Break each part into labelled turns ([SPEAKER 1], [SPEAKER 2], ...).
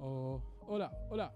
[SPEAKER 1] Oh, hola, hola.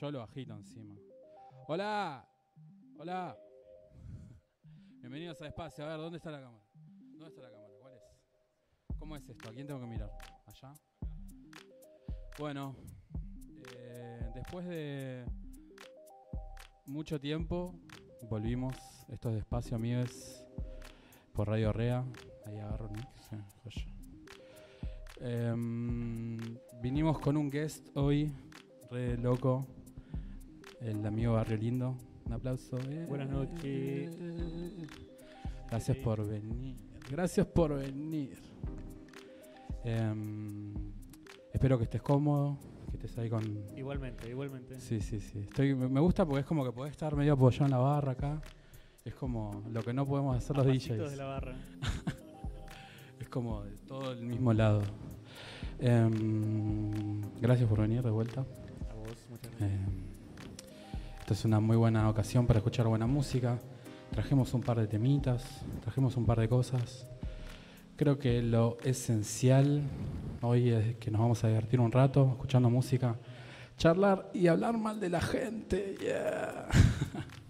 [SPEAKER 1] Yo lo agito encima. Hola, hola. Bienvenidos a Espacio. A ver, ¿dónde está la cámara? ¿Dónde está la cámara? ¿Cuál es? ¿Cómo es esto? ¿A quién tengo que mirar? ¿Allá? Bueno, eh, después de mucho tiempo volvimos. Esto es de Espacio, amigos, por Radio Rea. Ahí agarro sí, joya. Em, vinimos con un guest hoy, re loco, el amigo Barrio Lindo. Un aplauso.
[SPEAKER 2] Buenas noches.
[SPEAKER 1] Gracias por venir. Gracias por venir. Em, espero que estés cómodo, que estés ahí con...
[SPEAKER 2] Igualmente, igualmente.
[SPEAKER 1] Sí, sí, sí. Estoy, me gusta porque es como que podés estar medio apoyado en la barra acá. Es como lo que no podemos hacer los DJs.
[SPEAKER 2] de la barra.
[SPEAKER 1] Es como de todo el mismo lado. Em, gracias por venir de vuelta.
[SPEAKER 2] A vos, muchas gracias.
[SPEAKER 1] Em, esta es una muy buena ocasión para escuchar buena música. Trajimos un par de temitas, trajimos un par de cosas. Creo que lo esencial hoy es que nos vamos a divertir un rato escuchando música, charlar y hablar mal de la gente. Yeah.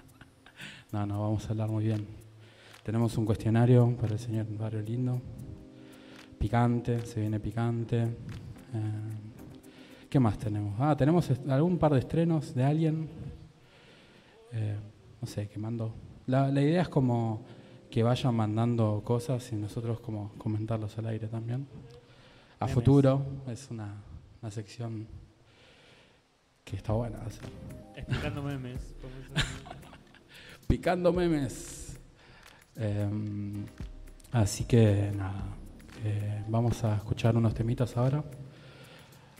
[SPEAKER 1] no, no, vamos a hablar muy bien. Tenemos un cuestionario para el señor Barrio Lindo. Picante, se viene picante. Eh, ¿Qué más tenemos? Ah, tenemos algún par de estrenos de alguien. No sé, que mando. La, la idea es como que vayan mandando cosas y nosotros como comentarlos al aire también. A
[SPEAKER 2] Memes.
[SPEAKER 1] futuro es una, una sección que está buena hacer.
[SPEAKER 2] Explicando memes.
[SPEAKER 1] Picando memes. Em, así que nada, eh, vamos a escuchar unos temitas ahora.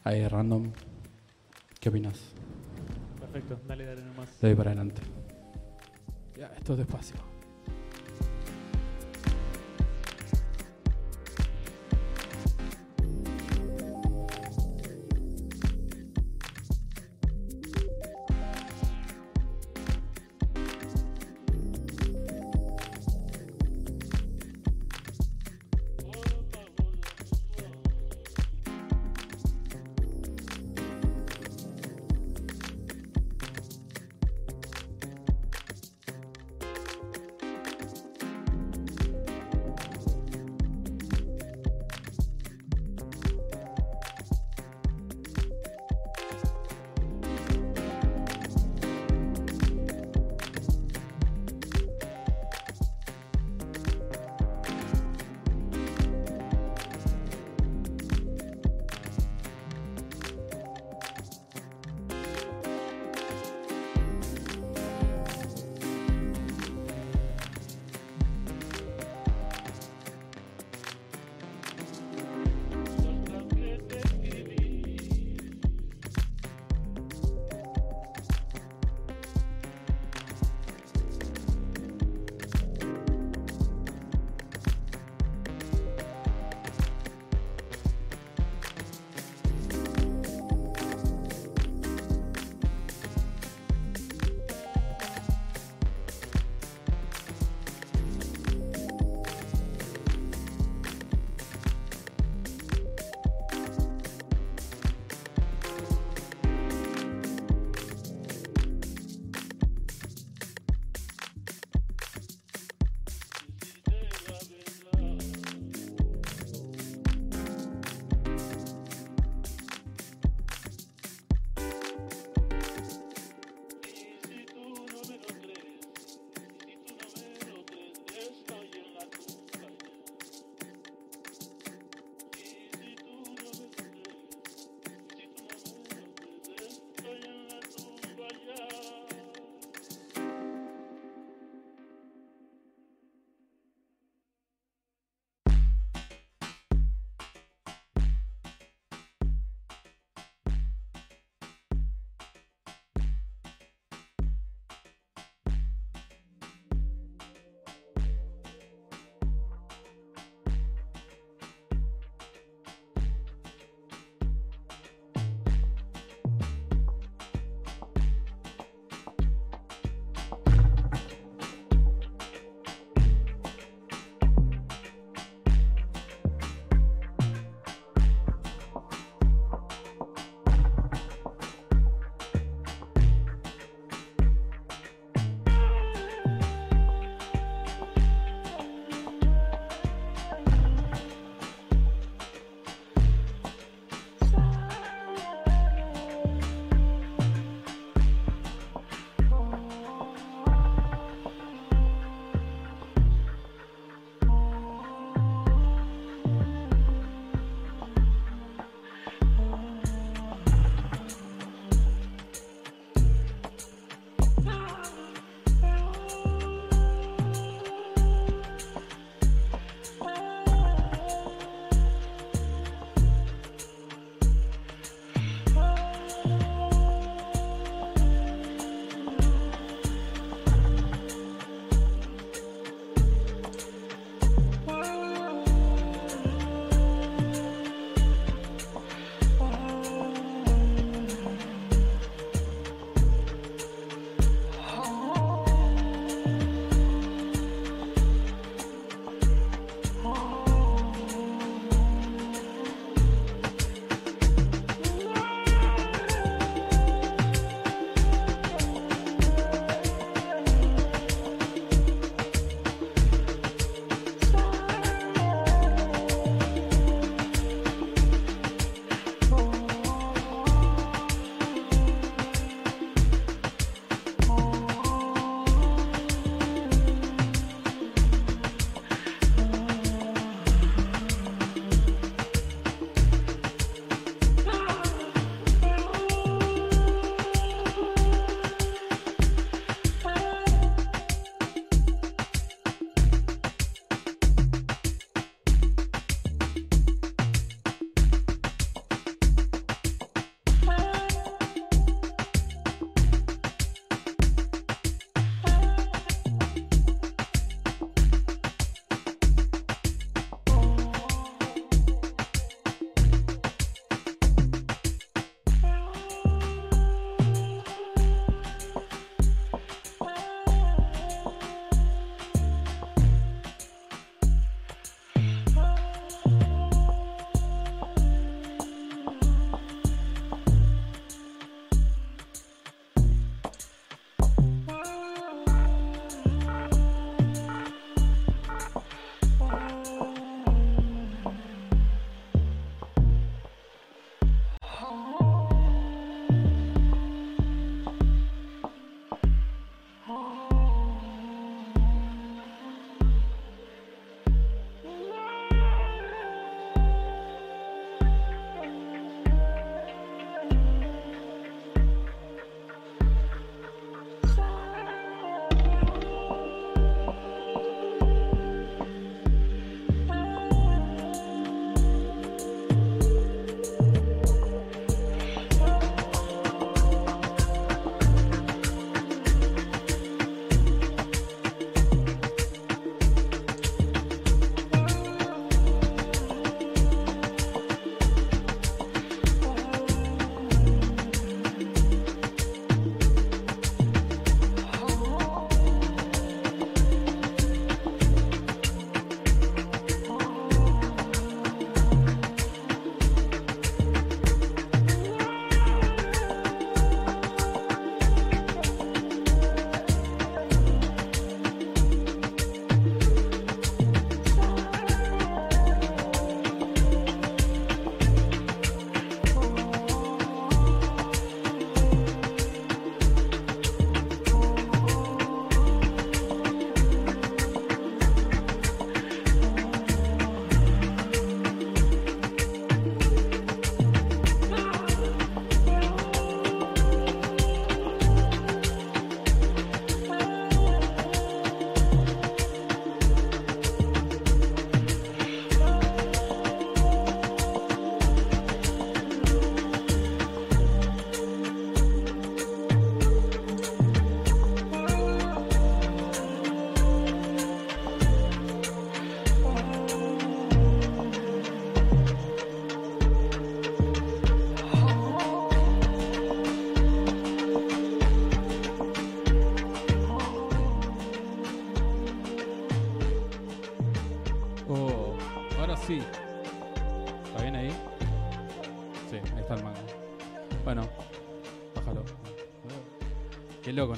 [SPEAKER 1] Ahí random. ¿Qué opinas?
[SPEAKER 2] Perfecto, dale, dale nomás.
[SPEAKER 1] Le doy para adelante. Ya, esto es despacio.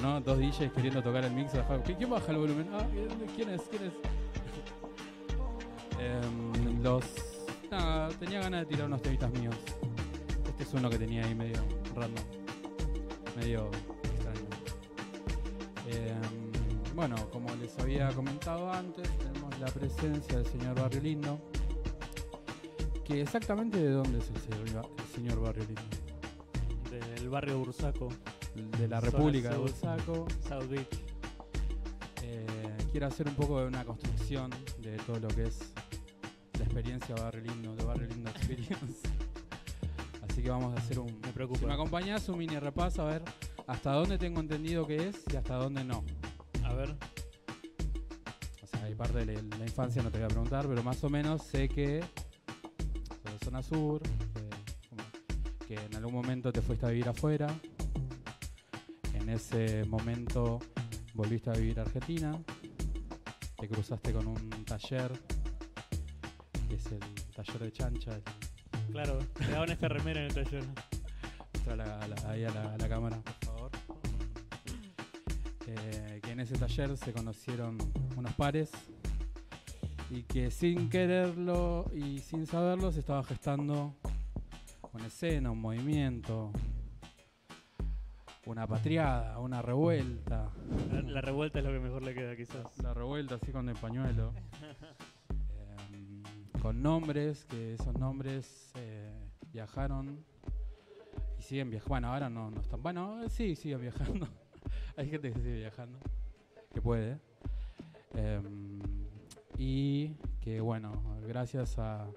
[SPEAKER 1] Dos DJs queriendo tocar el mix. ¿Qui- ¿Quién baja el volumen? Ah, ¿quién es? ¿Quién es? Em, los. Nada, tenía ganas de tirar unos temitas míos. Este es uno que tenía ahí medio random. Medio extraño. Em, bueno, como les había comentado antes, tenemos la presencia del señor Barrio Lindo. Que exactamente de dónde es el señor, el señor Barrio Lindo.
[SPEAKER 2] Del barrio Bursaco,
[SPEAKER 1] De la República de. Bursaco.
[SPEAKER 2] South Beach.
[SPEAKER 1] Eh, quiero hacer un poco de una construcción de todo lo que es la experiencia Barrio Lindo, de Barrio Lindo Experience. Así que vamos a hacer un.
[SPEAKER 2] Me preocupa.
[SPEAKER 1] Si me acompañás, un mini repaso a ver hasta dónde tengo entendido que es y hasta dónde no.
[SPEAKER 2] A ver,
[SPEAKER 1] O sea, hay parte de la, la infancia, no te voy a preguntar, pero más o menos sé que soy de zona sur, que, en algún momento te fuiste a vivir afuera, ese momento volviste a vivir a Argentina, te cruzaste con un taller, que es el taller de chancha,
[SPEAKER 2] claro, te daban esta remera en el taller.
[SPEAKER 1] Mostrar la- la- ahí a la, a la cámara, por favor. Eh, que en ese taller se conocieron unos pares y que sin quererlo y sin saberlo se estaba gestando una escena, un movimiento, una patriada, una revuelta.
[SPEAKER 2] La, la revuelta es lo que mejor le queda, quizás.
[SPEAKER 1] La revuelta así con el pañuelo. Em, con nombres, que esos nombres eh, viajaron y siguen viajando. Bueno, ahora no, no están. Bueno, eh, sí, siguen viajando. Hay gente que sigue viajando, que puede. Em, y que bueno, gracias a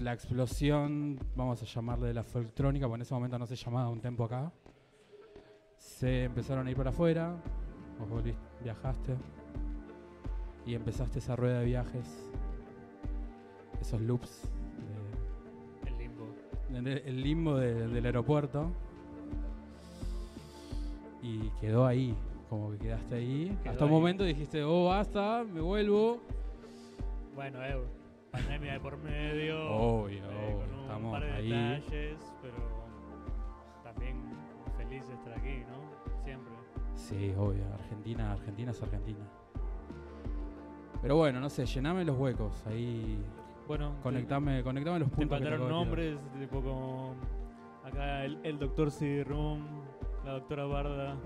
[SPEAKER 1] la explosión, vamos a llamarle de la folktrónica, porque en ese momento no se llamaba un tempo acá. Se empezaron a ir para afuera, vos volviste, viajaste. Y empezaste esa rueda de viajes, esos loops,
[SPEAKER 2] El limbo.
[SPEAKER 1] de- de- el limbo de- del aeropuerto. Y quedó ahí, como que quedaste ahí.
[SPEAKER 2] Quedó
[SPEAKER 1] Hasta un momento dijiste, oh basta, me vuelvo.
[SPEAKER 2] Bueno, eh, pandemia de por medio.
[SPEAKER 1] Obvio,
[SPEAKER 2] eh,
[SPEAKER 1] obvio,
[SPEAKER 2] con un
[SPEAKER 1] estamos
[SPEAKER 2] par de
[SPEAKER 1] ahí.
[SPEAKER 2] detalles, pero también feliz de estar aquí, ¿no? Siempre.
[SPEAKER 1] Sí, obvio, Argentina, Argentina es Argentina. Pero bueno, no sé, llename los huecos, ahí
[SPEAKER 2] Bueno, te-
[SPEAKER 1] conectame, conectame los puntos. te
[SPEAKER 2] faltaron nombres, tipo como acá el, el doctor CD-Room, la doctora Barda,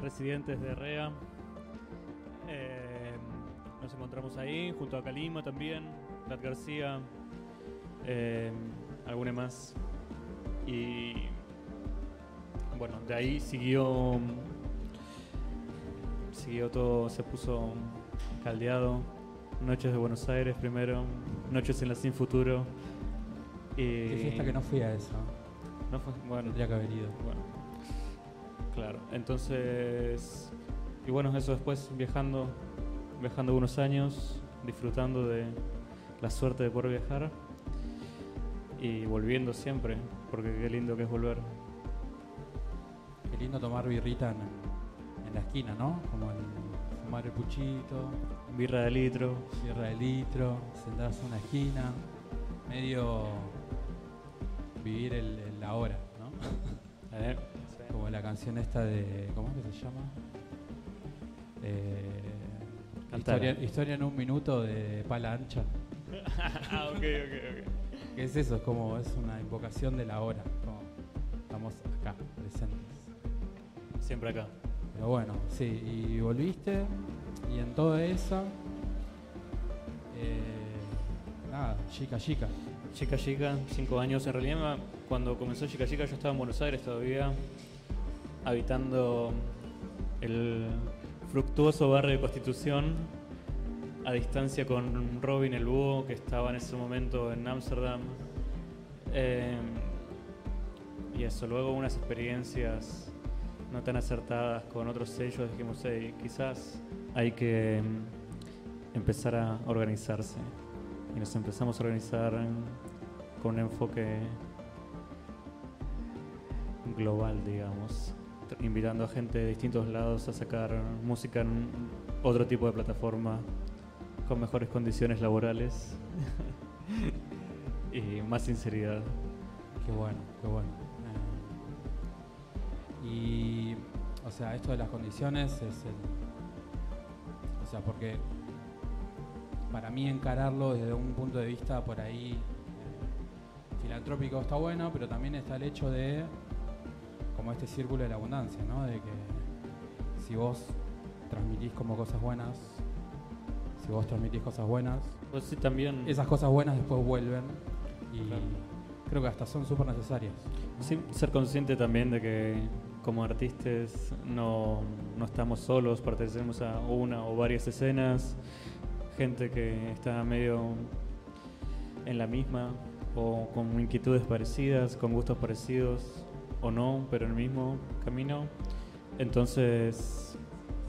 [SPEAKER 2] residentes de REA. Eh, nos encontramos ahí, junto a Calima también, Lat García, eh, alguna más. Y bueno, de ahí siguió, siguió todo, se puso caldeado. Noches de Buenos Aires primero, Noches en la Sin Futuro. Y
[SPEAKER 1] Qué fiesta que no fui a esa.
[SPEAKER 2] no fue, bueno,
[SPEAKER 1] Tendría que haber ido.
[SPEAKER 2] bueno, claro. Entonces, y bueno, eso después viajando, viajando unos años, disfrutando de la suerte de poder viajar y volviendo siempre, porque qué lindo que es volver.
[SPEAKER 1] Qué lindo tomar birrita en, en la esquina, ¿no? Como el fumar el puchito,
[SPEAKER 2] Birra de litro,
[SPEAKER 1] birra de litro, sentarse en una esquina, medio vivir el, el la hora, ¿no?
[SPEAKER 2] ¿eh?
[SPEAKER 1] Como la canción esta de. ¿Cómo es que se llama? Eh, historia, historia en un minuto de pala ancha.
[SPEAKER 2] ah, ok, ok, ok.
[SPEAKER 1] ¿Qué es eso? Es como es una invocación de la hora. como estamos acá, presentes.
[SPEAKER 2] Siempre acá.
[SPEAKER 1] Pero bueno, sí, y volviste y en toda esa. eh, nada, chica, chica.
[SPEAKER 2] Chica Chica, cinco años. En realidad, cuando comenzó Chica Chica, yo estaba en Buenos Aires todavía, habitando el fructuoso barrio de Constitución, a distancia con Robin el Búho, que estaba en ese momento en Ámsterdam. Eh, y eso, luego unas experiencias no tan acertadas con otros sellos, dijimos, "Hey, quizás hay que mm, empezar a organizarse y nos empezamos a organizar con un enfoque global, digamos, invitando a gente de distintos lados a sacar música en otro tipo de plataforma con mejores condiciones laborales. y más sinceridad.
[SPEAKER 1] Qué bueno, qué bueno. Eh, y, o sea, esto de las condiciones es el. O sea, porque para mí encararlo desde un punto de vista por ahí eh, filantrópico está bueno, pero también está el hecho de, como este círculo de la abundancia, ¿no? De que si vos transmitís como cosas buenas, si vos transmitís cosas buenas,
[SPEAKER 2] Pues sí, también.
[SPEAKER 1] esas cosas buenas después vuelven y
[SPEAKER 2] Claro.
[SPEAKER 1] creo que hasta son súper necesarias. ¿no?
[SPEAKER 2] Sí, ser consciente también de que como artistas no, no estamos solos, pertenecemos a una o varias escenas, gente que está medio en la misma o con inquietudes parecidas, con gustos parecidos o no, pero en el mismo camino. Entonces,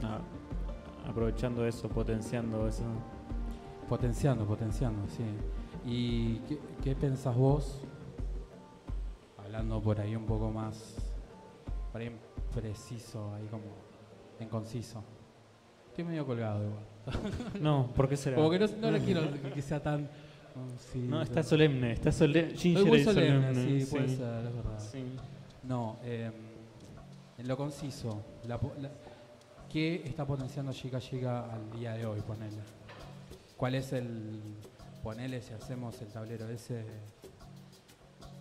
[SPEAKER 2] nada, aprovechando eso, potenciando eso.
[SPEAKER 1] Potenciando, potenciando, sí. ¿Y qué, qué pensás vos? Hablando por ahí un poco más, por ahí preciso, ahí como en conciso. Estoy medio colgado igual.
[SPEAKER 2] No, ¿por qué será?
[SPEAKER 1] Como que no, no le quiero que- sea tan... oh, sí,
[SPEAKER 2] No, está solemne, está solemne.
[SPEAKER 1] Muy solemne, sí, puede ser, es verdad.
[SPEAKER 2] Sí.
[SPEAKER 1] No, eh, en lo conciso, la po- la- ¿qué está potenciando Chica Chica al día de hoy? Ponele. ¿Cuál es el. Ponele si hacemos el tablero ese.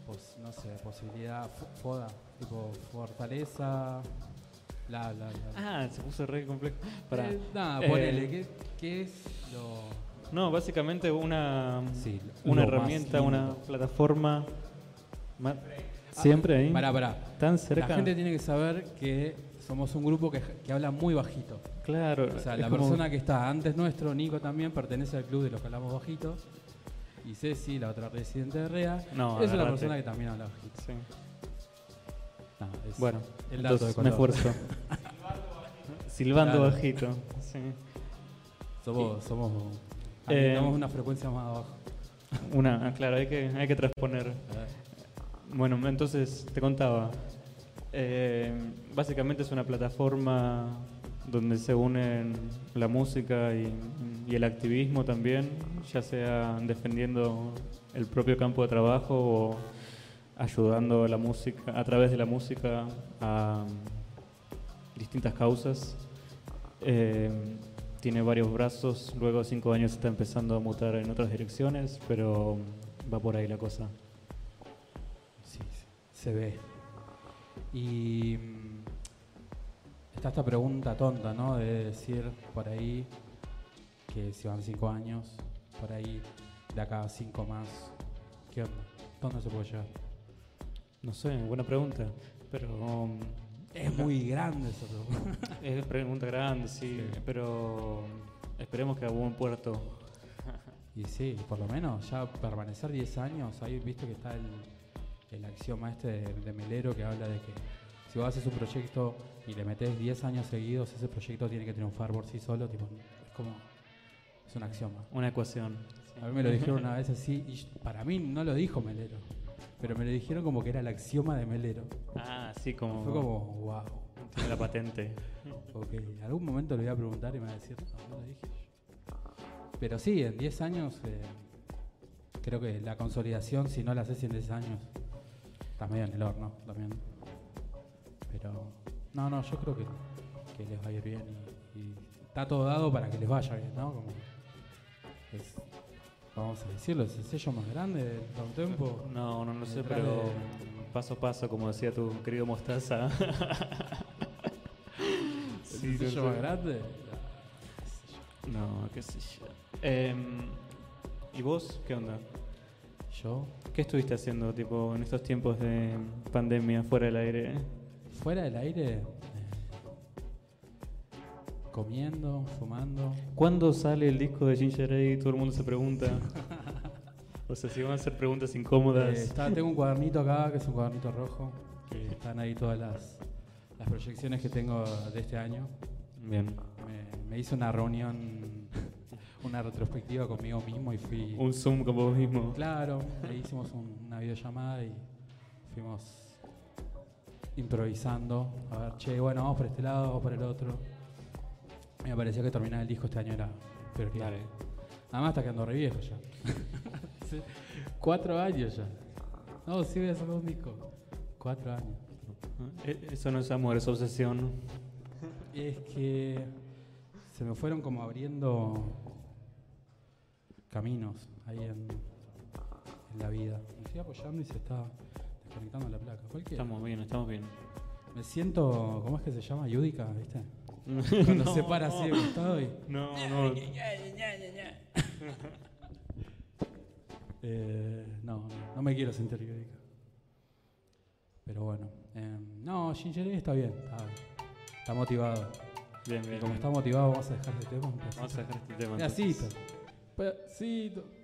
[SPEAKER 1] pos- no sé, posibilidad. fo- Foda, tipo fortaleza. Bla, bla, bla.
[SPEAKER 2] Ah, se puso re complejo. Para.
[SPEAKER 1] Eh, nada,
[SPEAKER 2] Eh,
[SPEAKER 1] ponele, ¿qué, qué es lo.
[SPEAKER 2] No, básicamente una,
[SPEAKER 1] Sí,
[SPEAKER 2] una herramienta, una plataforma. ma- Siempre ahí.
[SPEAKER 1] Pará, pará.
[SPEAKER 2] Tan
[SPEAKER 1] La
[SPEAKER 2] cerca.
[SPEAKER 1] gente tiene que saber que somos un grupo que, que habla muy bajito.
[SPEAKER 2] Claro.
[SPEAKER 1] O sea, la
[SPEAKER 2] como-
[SPEAKER 1] persona que está antes nuestro, Nico también, pertenece al club de los que hablamos bajito. Y Ceci, la otra residente de REA,
[SPEAKER 2] No,
[SPEAKER 1] es una
[SPEAKER 2] agarrate.
[SPEAKER 1] persona que también habla bajito.
[SPEAKER 2] Sí.
[SPEAKER 1] Nada, es
[SPEAKER 2] Bueno,
[SPEAKER 1] el dato de
[SPEAKER 2] me esfuerzo. Silbando
[SPEAKER 1] Claro.
[SPEAKER 2] bajito. Sí.
[SPEAKER 1] Somos, somos
[SPEAKER 2] Eh,
[SPEAKER 1] tenemos una frecuencia más abajo.
[SPEAKER 2] Una, claro, hay que, hay que transponer. Bueno, entonces te contaba. Eh, básicamente es una plataforma donde se unen la música y, el activismo también, ya sea defendiendo el propio campo de trabajo o ayudando a la música, a través de la música a distintas causas. Eh, tiene varios brazos, luego de cinco años está empezando a mutar en otras direcciones, pero va por ahí la cosa.
[SPEAKER 1] Sí, se ve. Y mm, está esta pregunta tonta, ¿no? De decir por ahí que si van cinco años, por ahí de acá cinco más, ¿qué onda? ¿Dónde se puede llegar?
[SPEAKER 2] No sé, buena pregunta, pero um,
[SPEAKER 1] Es muy grande esa pregunta.
[SPEAKER 2] es pregunta grande, sí,
[SPEAKER 1] Sí.
[SPEAKER 2] pero esperemos que a buen puerto.
[SPEAKER 1] Y sí, por lo menos ya permanecer 10 años, ahí viste que está el, el axioma este de, de Melero que habla de que si vos haces un proyecto y le metes 10 años seguidos, ese proyecto tiene que triunfar por sí solo, tipo, es como, es un axioma.
[SPEAKER 2] Una ecuación.
[SPEAKER 1] A mí me lo dijeron una vez así, y para mí no lo dijo Melero, pero me lo dijeron como que era el axioma de Melero.
[SPEAKER 2] Ah, sí, como,
[SPEAKER 1] Fue como, wow,
[SPEAKER 2] tiene la patente.
[SPEAKER 1] ok, en algún momento le voy a preguntar y me va a decir, no, no lo dije. Pero sí, en 10 años, eh, creo que la consolidación, si no la haces en 10 años, está medio en el horno también. Pero, no, no, yo creo que, que les va a ir bien y, y está todo dado para que les vaya bien, ¿no? Como es, vamos a decirlo, es el sello más grande del Tempo.
[SPEAKER 2] No, no lo sé,
[SPEAKER 1] Detrás
[SPEAKER 2] pero
[SPEAKER 1] de-
[SPEAKER 2] paso a paso, como decía tu querido Mostaza.
[SPEAKER 1] ¿Es el
[SPEAKER 2] no
[SPEAKER 1] sello
[SPEAKER 2] sé.
[SPEAKER 1] más grande?
[SPEAKER 2] No, qué sé yo. Em, ¿Y vos qué onda?
[SPEAKER 1] Yo,
[SPEAKER 2] ¿Qué estuviste haciendo tipo en estos tiempos de pandemia fuera del aire?
[SPEAKER 1] fuera del aire, eh, comiendo, fumando.
[SPEAKER 2] ¿Cuándo sale el disco de Ginger Ale? Todo el mundo se pregunta. o sea, si van a hacer preguntas incómodas.
[SPEAKER 1] Eh, está- tengo un cuadernito acá, que es un cuadernito rojo, que están ahí todas las, las proyecciones que tengo de este año.
[SPEAKER 2] Bien.
[SPEAKER 1] Me, me hice una reunión, una retrospectiva conmigo mismo y fui...
[SPEAKER 2] Un Zoom con vos mismo.
[SPEAKER 1] Claro, le hicimos un- una videollamada y fuimos improvisando. A ver, che, bueno, vamos por este lado, vamos por el otro. Me pareció que terminar el disco este año era prioridad.
[SPEAKER 2] Dale.
[SPEAKER 1] Además está quedando re viejo ya. Cuatro años ya. No, sí voy a sacar un disco. Cuatro años.
[SPEAKER 2] Eh, Eso no es amor, es obsesión.
[SPEAKER 1] Es que se me fueron como abriendo caminos ahí en, en la vida. Me estoy apoyando y se está desconectando la placa. Cualquiera.
[SPEAKER 2] Estamos bien, estamos bien.
[SPEAKER 1] Me siento, ¿cómo es que se llama? Yúdica, ¿viste? Cuando se para así de costado y...
[SPEAKER 2] No, no.
[SPEAKER 1] Eh, no, no, no me quiero sentir yúdica. Pero bueno. eh, no, Ginger está bien, está, está motivado.
[SPEAKER 2] Bien,
[SPEAKER 1] Y
[SPEAKER 2] bien.
[SPEAKER 1] como
[SPEAKER 2] bien.
[SPEAKER 1] está motivado, vamos a dejar el tema.
[SPEAKER 2] Vamos a dejar este tema.
[SPEAKER 1] Pedacito.
[SPEAKER 2] Entonces.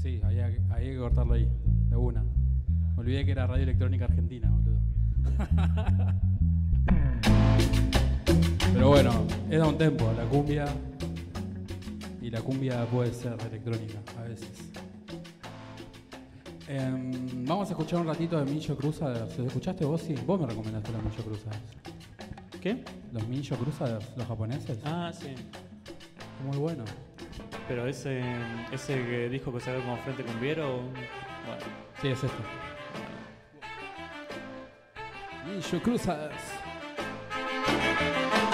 [SPEAKER 1] Sí, había, que- había que cortarlo ahí, de una. Me olvidé que era Radio Electrónica Argentina, boludo. Pero bueno, es un tempo, la cumbia. Y la cumbia puede ser electrónica a veces. Em, vamos a escuchar un ratito de Mincho Crusaders. ¿Lo escuchaste vos? Sí, vos me recomendaste los Mincho Crusaders.
[SPEAKER 2] ¿Qué?
[SPEAKER 1] Los Mincho Crusaders, los japoneses.
[SPEAKER 2] Ah, sí.
[SPEAKER 1] Muy bueno.
[SPEAKER 2] Pero ese, ese que dijo que se ve como frente con Viero. Bueno,
[SPEAKER 1] Sí, es este. Mincho Crusaders.「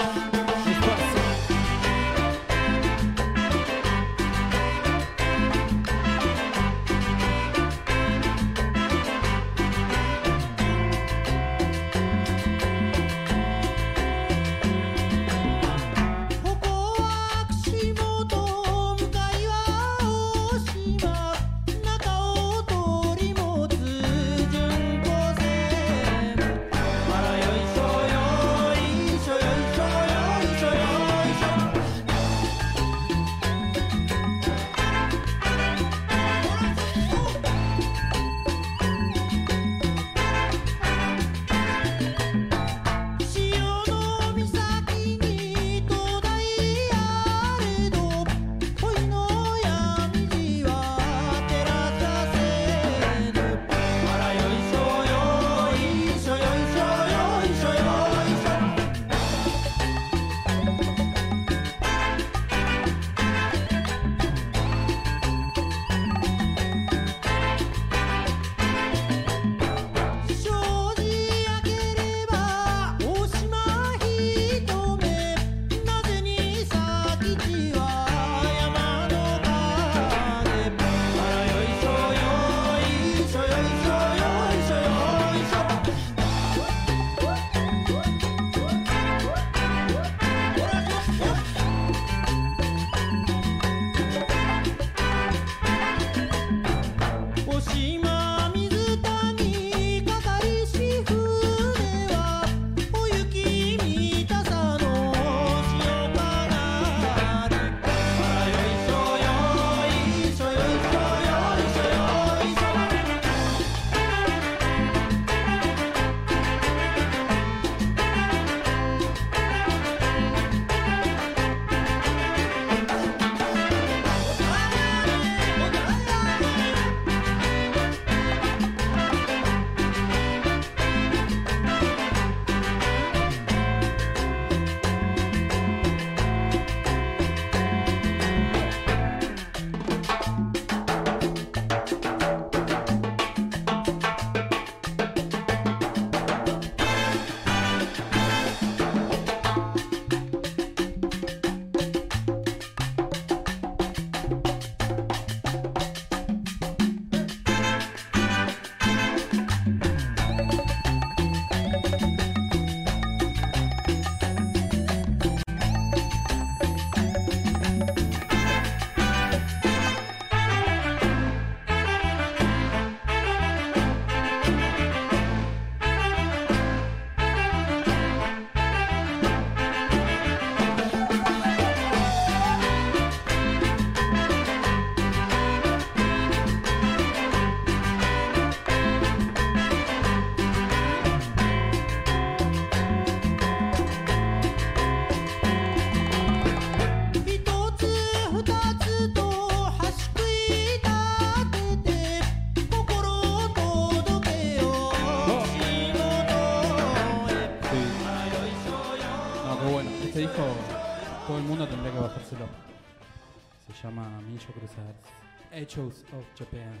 [SPEAKER 1] of Japan.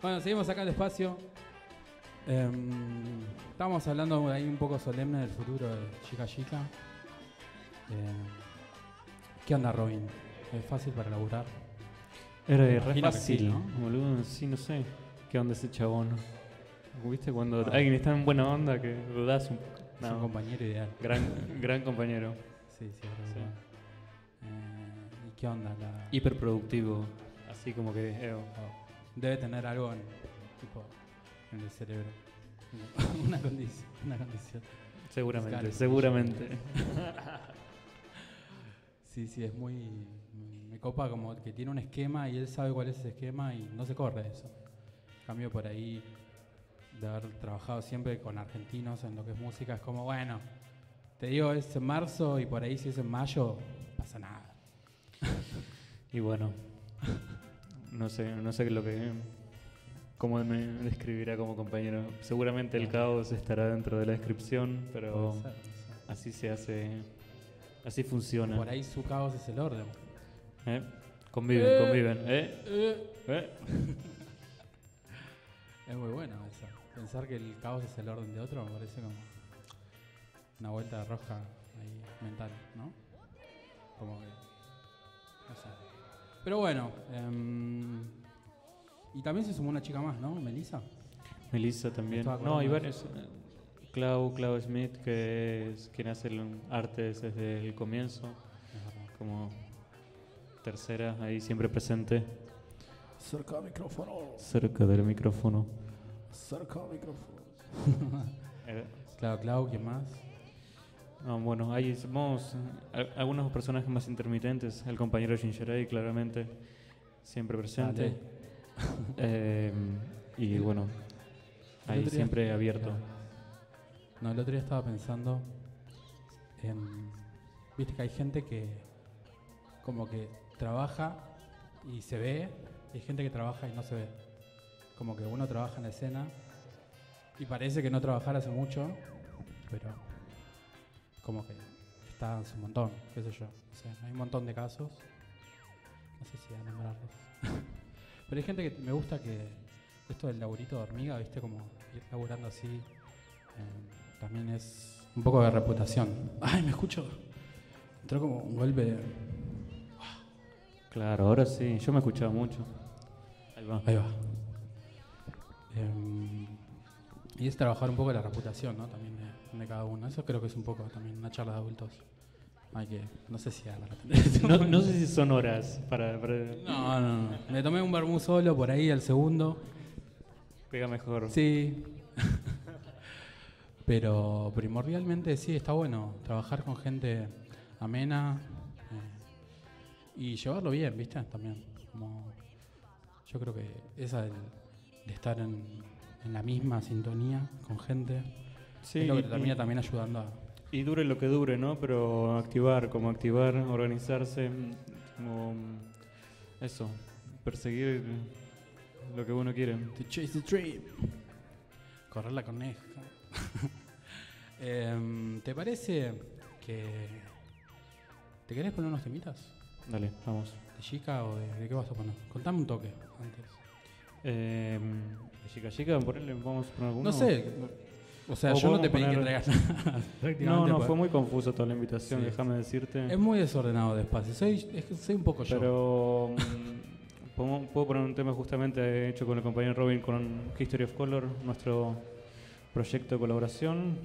[SPEAKER 1] Bueno, seguimos acá despacio. Em, estamos hablando ahí un poco solemne del futuro de Chica Chica. Em, ¿Qué onda, Robin? ¿Es fácil para laburar?
[SPEAKER 2] Era re fácil,
[SPEAKER 1] sí,
[SPEAKER 2] ¿no? Boludo, sí, no sé. ¿Qué onda ese chabón? ¿Viste cuando
[SPEAKER 1] Ah.
[SPEAKER 2] alguien está en buena onda que dudás un poco?
[SPEAKER 1] Es un compañero ideal.
[SPEAKER 2] gran, gran compañero.
[SPEAKER 1] Sí, sí, es
[SPEAKER 2] Sí.
[SPEAKER 1] verdad. Eh, ¿Y qué onda? La-
[SPEAKER 2] Hiperproductivo. Así como que. eh,
[SPEAKER 1] Debe tener algo en, tipo, en el cerebro. una condición. Una condición.
[SPEAKER 2] seguramente, seguramente.
[SPEAKER 1] Sí, sí, es muy. Me copa como que tiene un esquema y él sabe cuál es ese esquema y no se corre eso. En cambio, por ahí, de haber trabajado siempre con argentinos en lo que es música, es como, bueno, te digo, es en marzo y por ahí si es en mayo, pasa nada.
[SPEAKER 2] Y bueno, no sé, no sé lo que. cómo me describirá como compañero. Seguramente el caos estará dentro de la descripción, pero
[SPEAKER 1] ser,
[SPEAKER 2] así se hace. Así funciona.
[SPEAKER 1] Por ahí su caos es el orden.
[SPEAKER 2] ¿Eh? Conviven,
[SPEAKER 1] Eh.
[SPEAKER 2] conviven. ¿Eh? ¿Eh?
[SPEAKER 1] Es muy bueno eso. Pensar que el caos es el orden de otro me parece como una vuelta de roja ahí mental, ¿no? Como que. Pero bueno. em, y también se sumó una chica más, ¿no? Melissa.
[SPEAKER 2] Melissa también. No,
[SPEAKER 1] acordando
[SPEAKER 2] varios. eh, Clau, Clau Smith, que es quien hace el arte desde el comienzo, como tercera, ahí siempre presente,
[SPEAKER 1] Cerca del micrófono.
[SPEAKER 2] cerca del micrófono.
[SPEAKER 1] Cerca del micrófono.
[SPEAKER 2] Eh,
[SPEAKER 1] Claro, Clau, ¿quién más?
[SPEAKER 2] No, bueno, ahí somos algunos personajes más intermitentes. El compañero Ale, claramente, siempre presente. Eh, y bueno, ahí
[SPEAKER 1] día-
[SPEAKER 2] siempre abierto.
[SPEAKER 1] No, el otro día estaba pensando en. Viste que hay gente que. Como que trabaja y se ve, y hay gente que trabaja y no se ve. Como que uno trabaja en la escena y parece que no trabajar hace mucho, pero. Como que está hace un montón, qué sé yo. O sea, hay un montón de casos. No sé si a nombrarlos. pero hay gente que me gusta que. Esto del laburito de hormiga, viste, como ir laburando así. Eh, también es un poco de reputación. Ay, me escucho. Entró como un golpe de.
[SPEAKER 2] Claro, ahora sí, yo me escuchaba mucho. Ahí va.
[SPEAKER 1] Ahí va. Em, y es trabajar un poco la reputación, ¿no? También de, de cada uno. Eso creo que es un poco también una charla de adultos. Hay que. No sé si
[SPEAKER 2] No, no sé si son horas para, para-
[SPEAKER 1] No, no, no. Me tomé un vermú solo por ahí al segundo.
[SPEAKER 2] pega mejor.
[SPEAKER 1] Sí. Pero primordialmente sí, está bueno trabajar con gente amena eh, y llevarlo bien, ¿viste? También. Como, yo creo que esa de estar en, en la misma sintonía con gente
[SPEAKER 2] Sí,
[SPEAKER 1] es lo que
[SPEAKER 2] y-
[SPEAKER 1] te termina también ayudando a...
[SPEAKER 2] Y dure lo que dure, ¿no? Pero activar, como activar, organizarse, como eso, perseguir lo que uno quiere.
[SPEAKER 1] To chase the dream. Correr la coneja. Em, ¿Te parece que... ¿Te querés poner unos temitas?
[SPEAKER 2] Dale, vamos.
[SPEAKER 1] ¿De chica o de, de qué vas a poner? Contame un toque antes.
[SPEAKER 2] Eh, chica, chica, ponerle, vamos a poner alguno.
[SPEAKER 1] No sé. O sea,
[SPEAKER 2] O
[SPEAKER 1] yo no te pedí que traigas nada.
[SPEAKER 2] No, no,
[SPEAKER 1] pues.
[SPEAKER 2] fue muy confuso toda la invitación,
[SPEAKER 1] Sí.
[SPEAKER 2] déjame decirte.
[SPEAKER 1] Es muy desordenado despacio. Soy, es que soy un poco yo.
[SPEAKER 2] Pero mm, puedo, poner un tema justamente hecho con el compañero Robin con History of Color, nuestro proyecto de colaboración.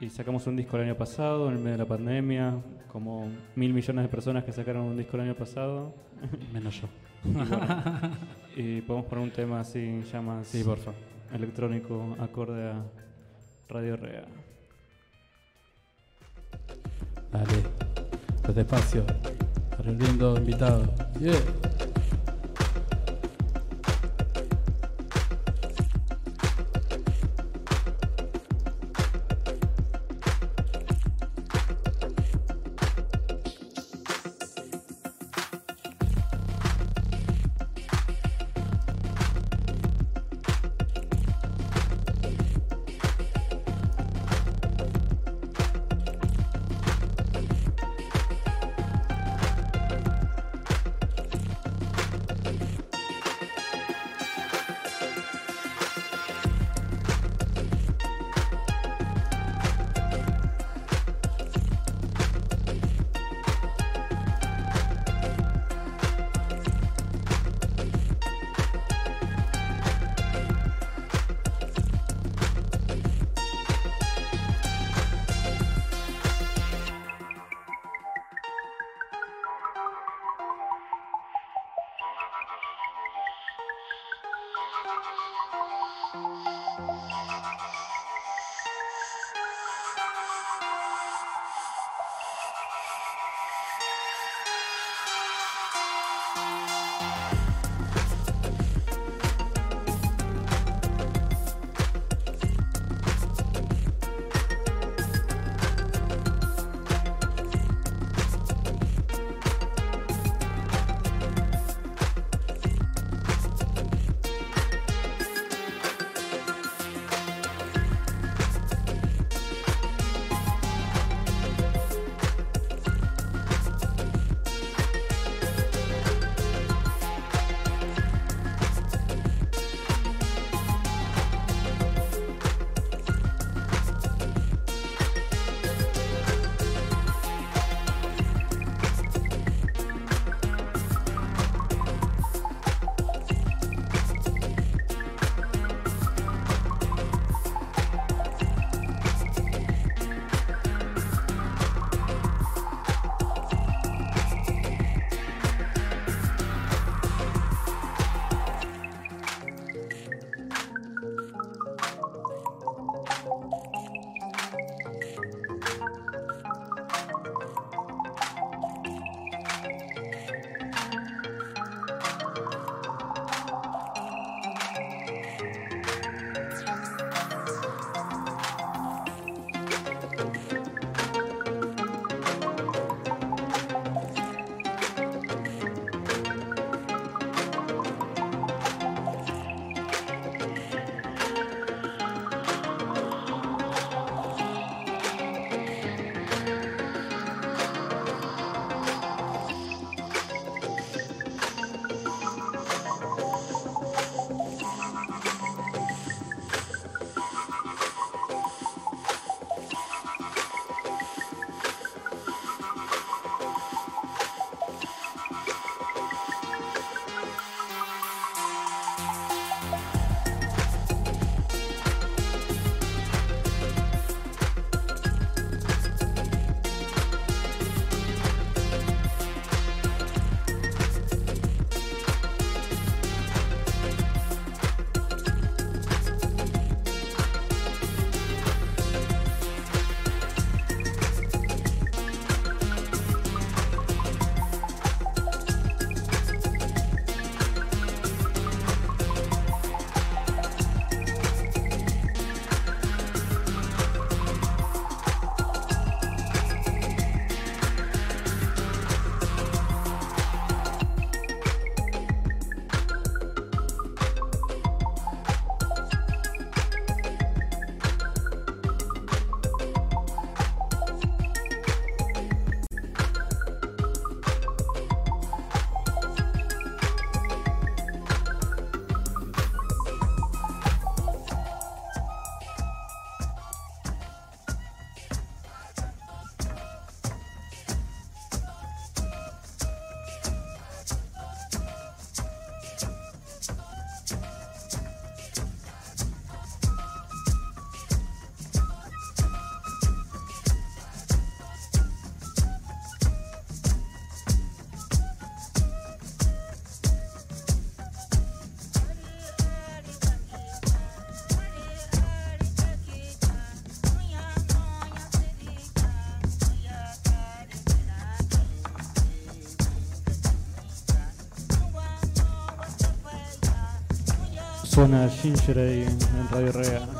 [SPEAKER 2] Y sacamos un disco el año pasado, en medio de la pandemia, como mil millones de personas que sacaron un disco el año pasado.
[SPEAKER 1] Menos yo.
[SPEAKER 2] Y, bueno, y podemos poner un tema así, ya más
[SPEAKER 1] Sí, por favor.
[SPEAKER 2] electrónico, acorde a Radio Rea.
[SPEAKER 1] Dale. Los despacio. Para el lindo invitado. Yeah.
[SPEAKER 3] Suena Ginger ahí en Radio Rea.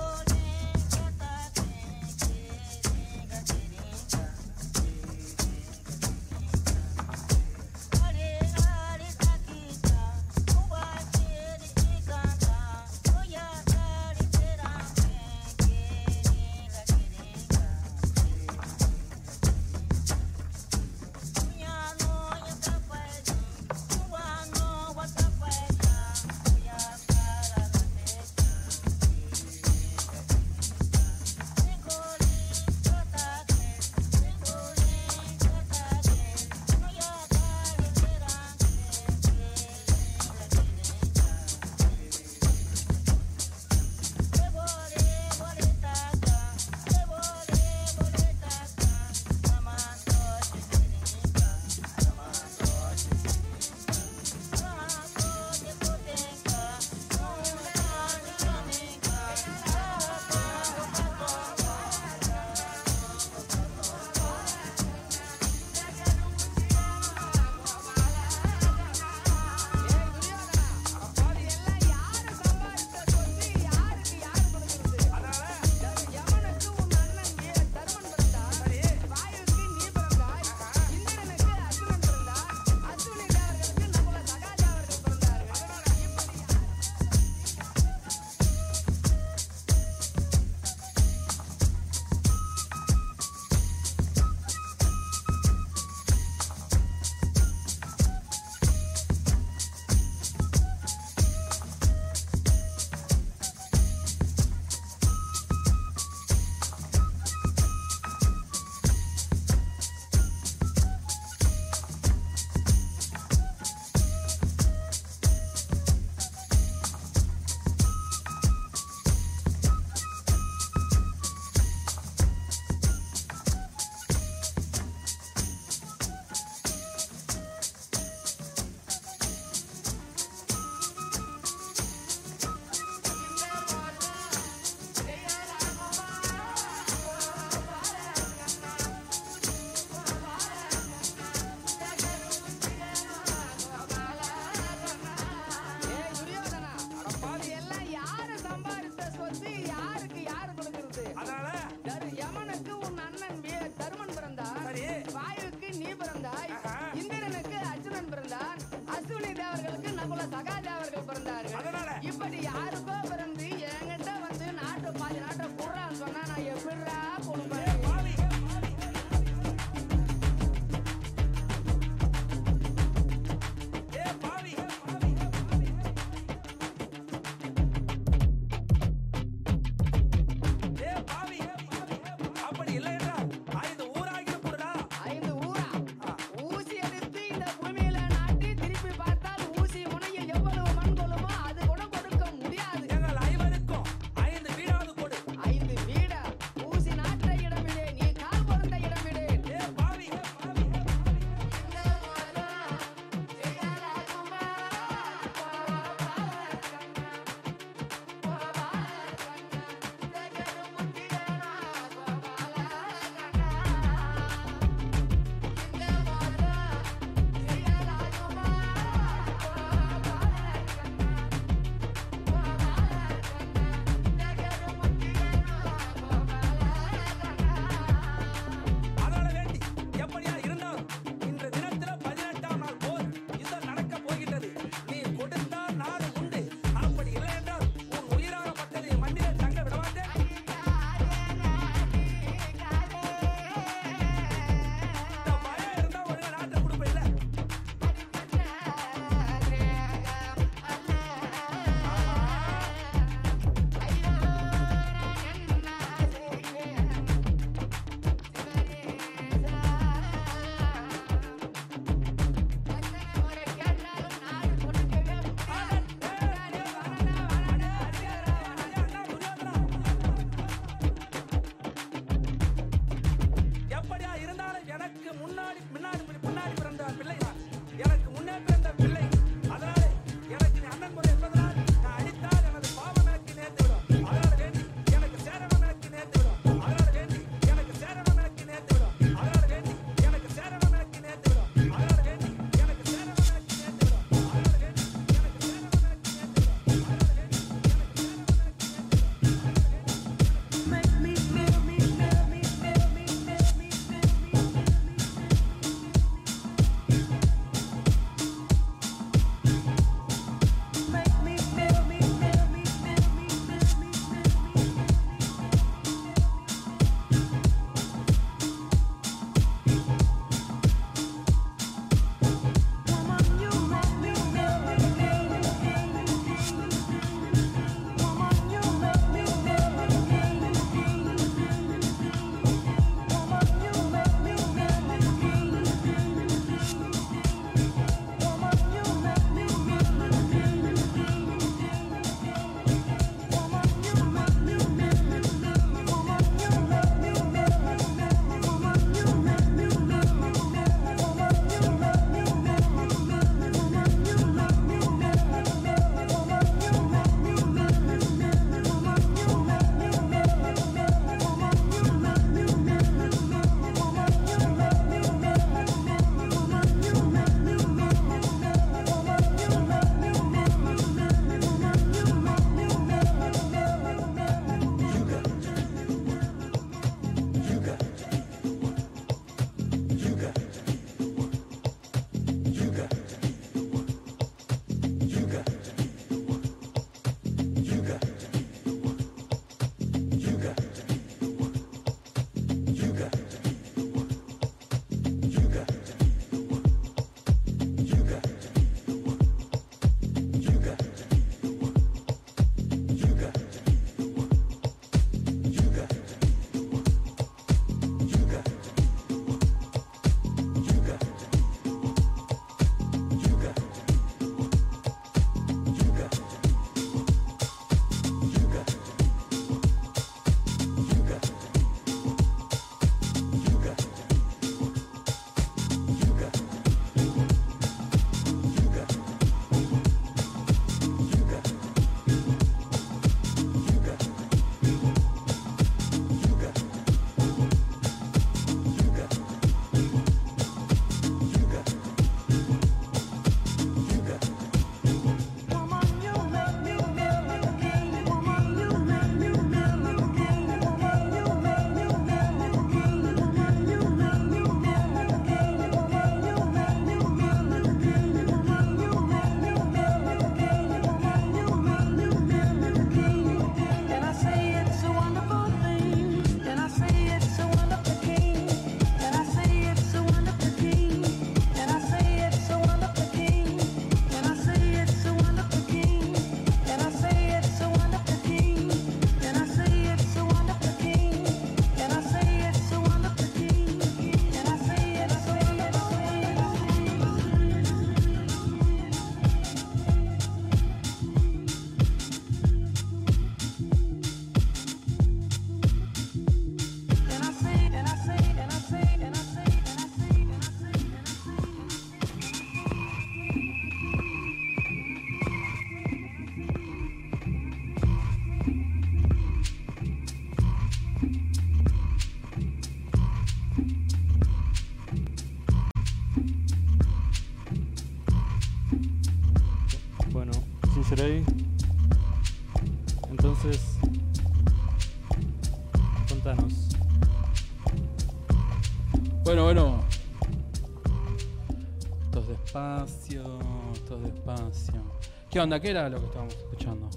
[SPEAKER 1] ¿Qué onda? ¿Qué era lo que estábamos escuchando?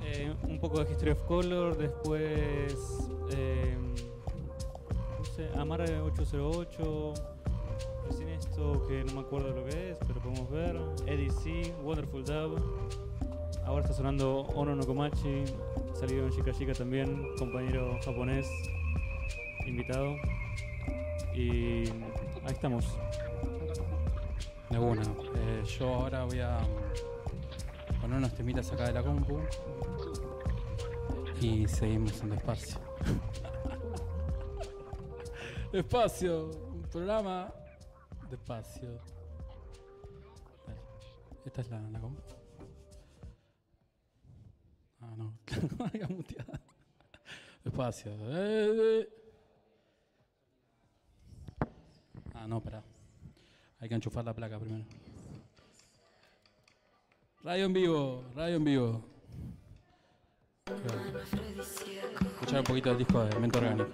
[SPEAKER 2] Eh, un poco de History of Color, después eh, no sé, Amarre 808, recién esto que no me acuerdo lo que es, pero podemos ver, EDC, Wonderful Dub, ahora está sonando Ono no Komachi, salido en Shika Shika también, compañero japonés, invitado, y ahí estamos.
[SPEAKER 1] De. Eh, yo ahora voy a mm, poner unos temitas acá de la compu. Y seguimos en despacio. despacio. Un programa. Despacio. Esta es la, la compu. Ah, no. Marca muteada. Despacio. Eh, eh. Ah, no, pará. Hay que enchufar la placa primero. Radio en vivo, radio en vivo. Escuchar un poquito del disco de Mente Orgánico.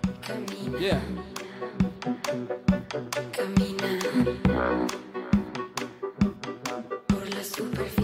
[SPEAKER 1] Yeah.
[SPEAKER 4] Por la superficie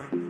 [SPEAKER 1] Yeah.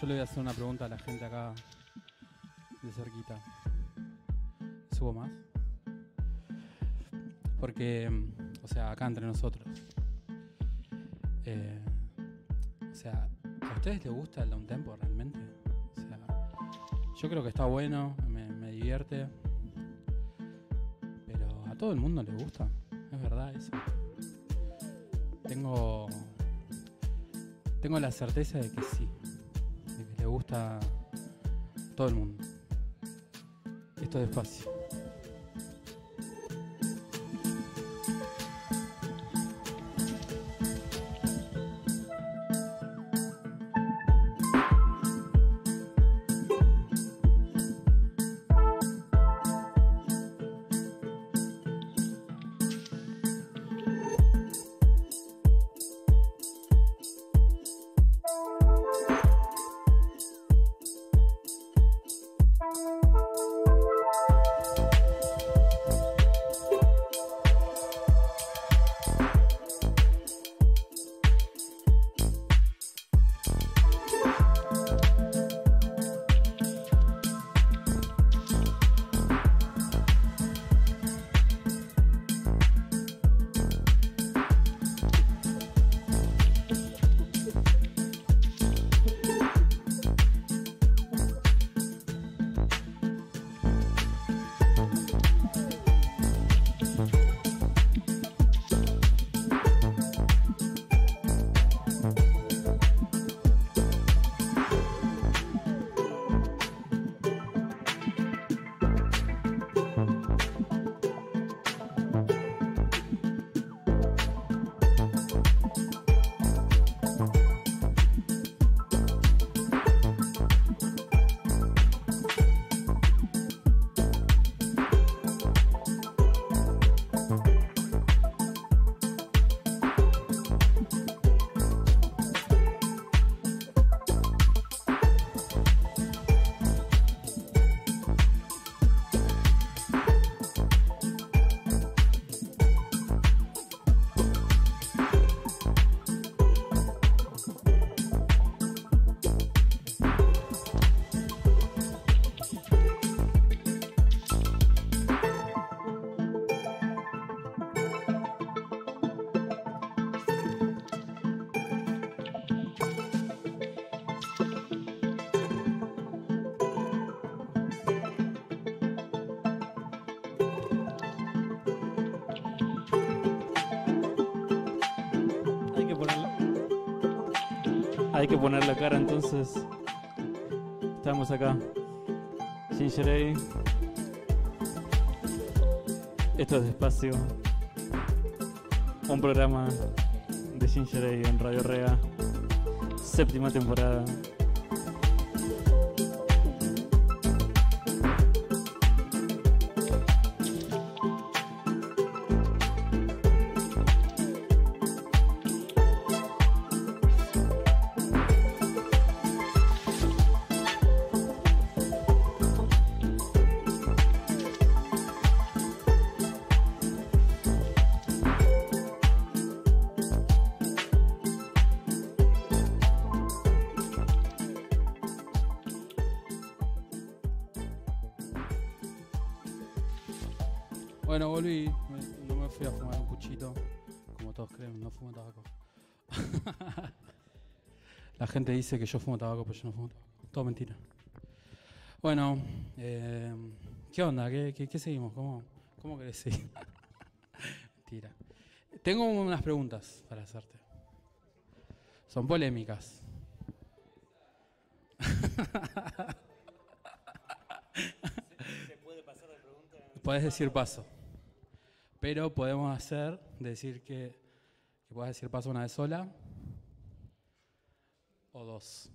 [SPEAKER 1] Yo le voy a hacer una pregunta a la gente acá de cerquita. ¿Subo más? Porque, mm, o sea, acá entre nosotros. eh, o sea, ¿a ustedes les gusta el down tempo realmente? O sea, yo creo que está bueno, me, me divierte. Pero a todo el mundo le gusta, es verdad eso. Tengo tengo la certeza de que sí, gusta a todo el mundo. Esto despacio.
[SPEAKER 2] Hay que poner la cara entonces. Estamos acá. Ginger Ale. Esto es Despacio. Un programa de Ginger Ale en Radio Rea. Séptima temporada.
[SPEAKER 1] Gente dice que yo fumo tabaco, pero yo no fumo tabaco. Todo mentira. Bueno, eh, ¿qué onda? ¿Qué, qué- qué seguimos? ¿Cómo, cómo querés seguir? mentira. Tengo unas preguntas para hacerte. Son polémicas. Puedes decir paso. Pero podemos hacer, decir que, que decir paso una vez sola o dos.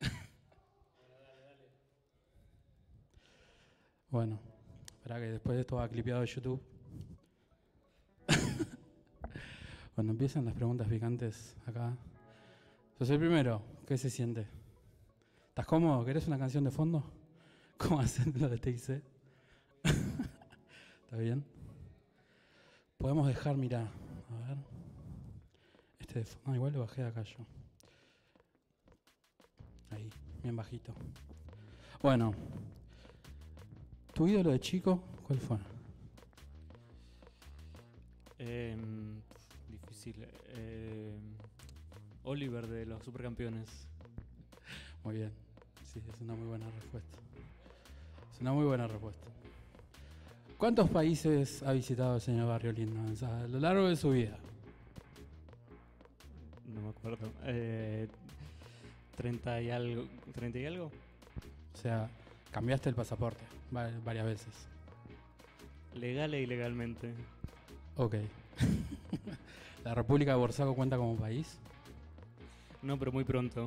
[SPEAKER 1] bueno, espera que después de esto va clipeado de YouTube. Cuando empiezan las preguntas picantes acá. Yo soy el primero. ¿Qué se siente? ¿Estás cómodo? ¿Querés una canción de fondo? ¿Cómo hacen lo de TIC? ¿Está bien? Podemos dejar, mira, a ver. Este de fondo, ah, igual lo bajé acá yo. Ahí, bien bajito. Bueno, ¿tu ídolo de chico cuál fue?
[SPEAKER 2] Em, difícil. Em, Oliver de los Supercampeones.
[SPEAKER 1] Muy bien, sí, es una muy buena respuesta. Es una muy buena respuesta. ¿Cuántos países ha visitado el señor Barrio Lindo a lo largo de su vida?
[SPEAKER 2] No me acuerdo. Eh, 30 y algo. ¿30 y algo?
[SPEAKER 1] O sea, cambiaste el pasaporte va- varias veces.
[SPEAKER 2] Legal e ilegalmente.
[SPEAKER 1] Ok. ¿La República de Borsaco cuenta como país?
[SPEAKER 2] No, pero muy pronto.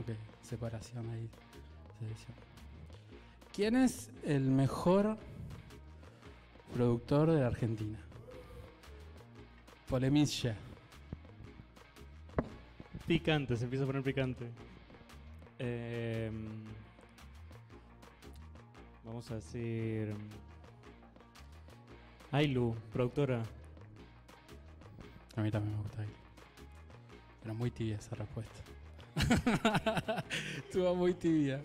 [SPEAKER 1] Ok, separación ahí. ¿Quién es el mejor productor de la Argentina? Polemilla.
[SPEAKER 2] Picante, se empieza a poner picante. Em, vamos a decir. Ailu, productora.
[SPEAKER 1] A mí también me gusta ahí. Pero muy tibia esa respuesta. Estuvo muy tibia.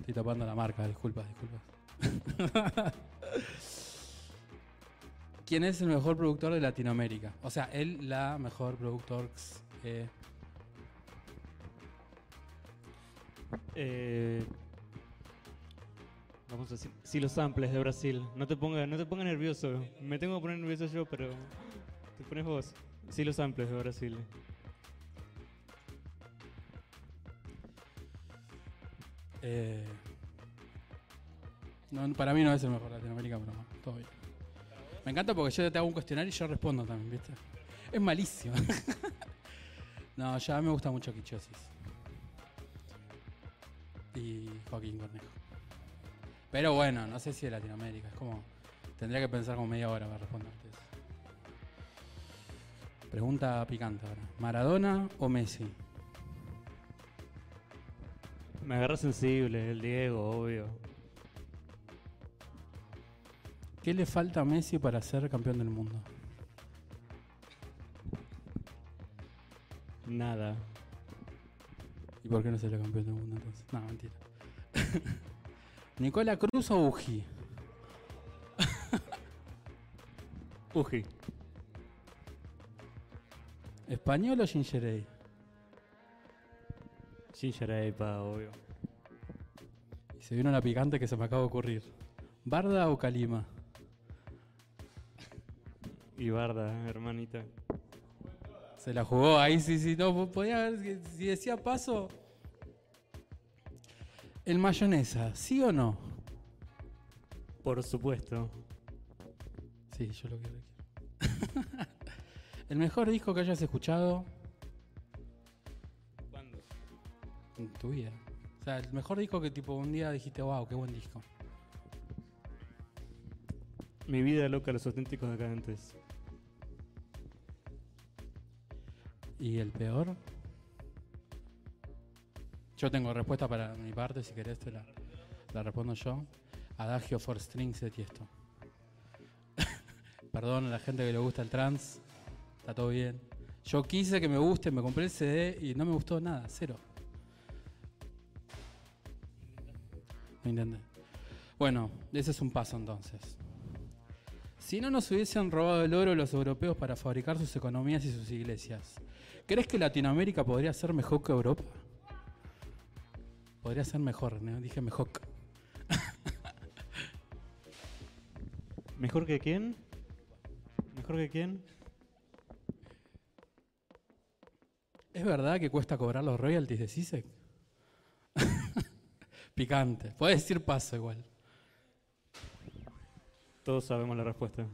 [SPEAKER 1] Estoy tapando la marca, disculpas, disculpas. ¿Quién es el mejor productor de Latinoamérica? O sea, él, la mejor productor. eh,
[SPEAKER 2] Eh, vamos a decir. Sí, los samples de Brasil. No te pongas no te ponga nervioso. Me tengo que poner nervioso yo, pero. Te pones vos. Sí, los samples de Brasil.
[SPEAKER 1] eh, no, para mí no es el mejor Latinoamérica, pero bueno, todo bien. Me encanta porque yo te hago un cuestionario y yo respondo también, ¿viste? Es malísimo. no, ya me gusta mucho Quichosis. Y Joaquín Cornejo. Pero bueno, no sé si de Latinoamérica. Es como. Tendría que pensar como media hora para responderte eso. Pregunta picante ahora. ¿Maradona o Messi?
[SPEAKER 2] Me agarra sensible, el Diego, obvio.
[SPEAKER 1] ¿Qué le falta a Messi para ser campeón del mundo?
[SPEAKER 2] Nada.
[SPEAKER 1] ¿Y por qué no será campeón del mundo entonces? No, mentira. ¿Nicola Cruz o Uji?
[SPEAKER 2] Uji.
[SPEAKER 1] ¿Español o?
[SPEAKER 2] Ginger Ale, pa, obvio.
[SPEAKER 1] Y se vino la picante que se me acaba de ocurrir. ¿Barda o Calima?
[SPEAKER 2] Y Barda, hermanita.
[SPEAKER 1] Se la jugó ahí, sí, sí. No, podía haber. Si decía paso. ¿El mayonesa, sí o no?
[SPEAKER 2] Por supuesto.
[SPEAKER 1] Sí, yo lo quiero. quiero. ¿El mejor disco que hayas escuchado
[SPEAKER 2] ¿Cuándo?
[SPEAKER 1] en tu vida? O sea, el mejor disco que tipo un día dijiste, wow, qué buen disco.
[SPEAKER 2] Mi vida loca, los auténticos decadentes.
[SPEAKER 1] ¿Y el peor? Yo tengo respuesta para mi parte, si querés te la, la respondo yo. Adagio for Strings de Tiesto. Perdón a la gente que le gusta el trans, está todo bien. Yo quise que me guste, me compré el CD y no me gustó nada, cero. No intenté. Bueno, ese es un paso entonces. Si no nos hubiesen robado el oro los europeos para fabricar sus economías y sus iglesias, ¿crees que Latinoamérica podría ser mejor que Europa? Podría ser mejor, ¿no? dije mejor.
[SPEAKER 2] ¿Mejor que quién? ¿Mejor que quién?
[SPEAKER 1] ¿Es verdad que cuesta cobrar los royalties de CISEC? Picante. Puedes decir paso igual.
[SPEAKER 2] Todos sabemos la respuesta.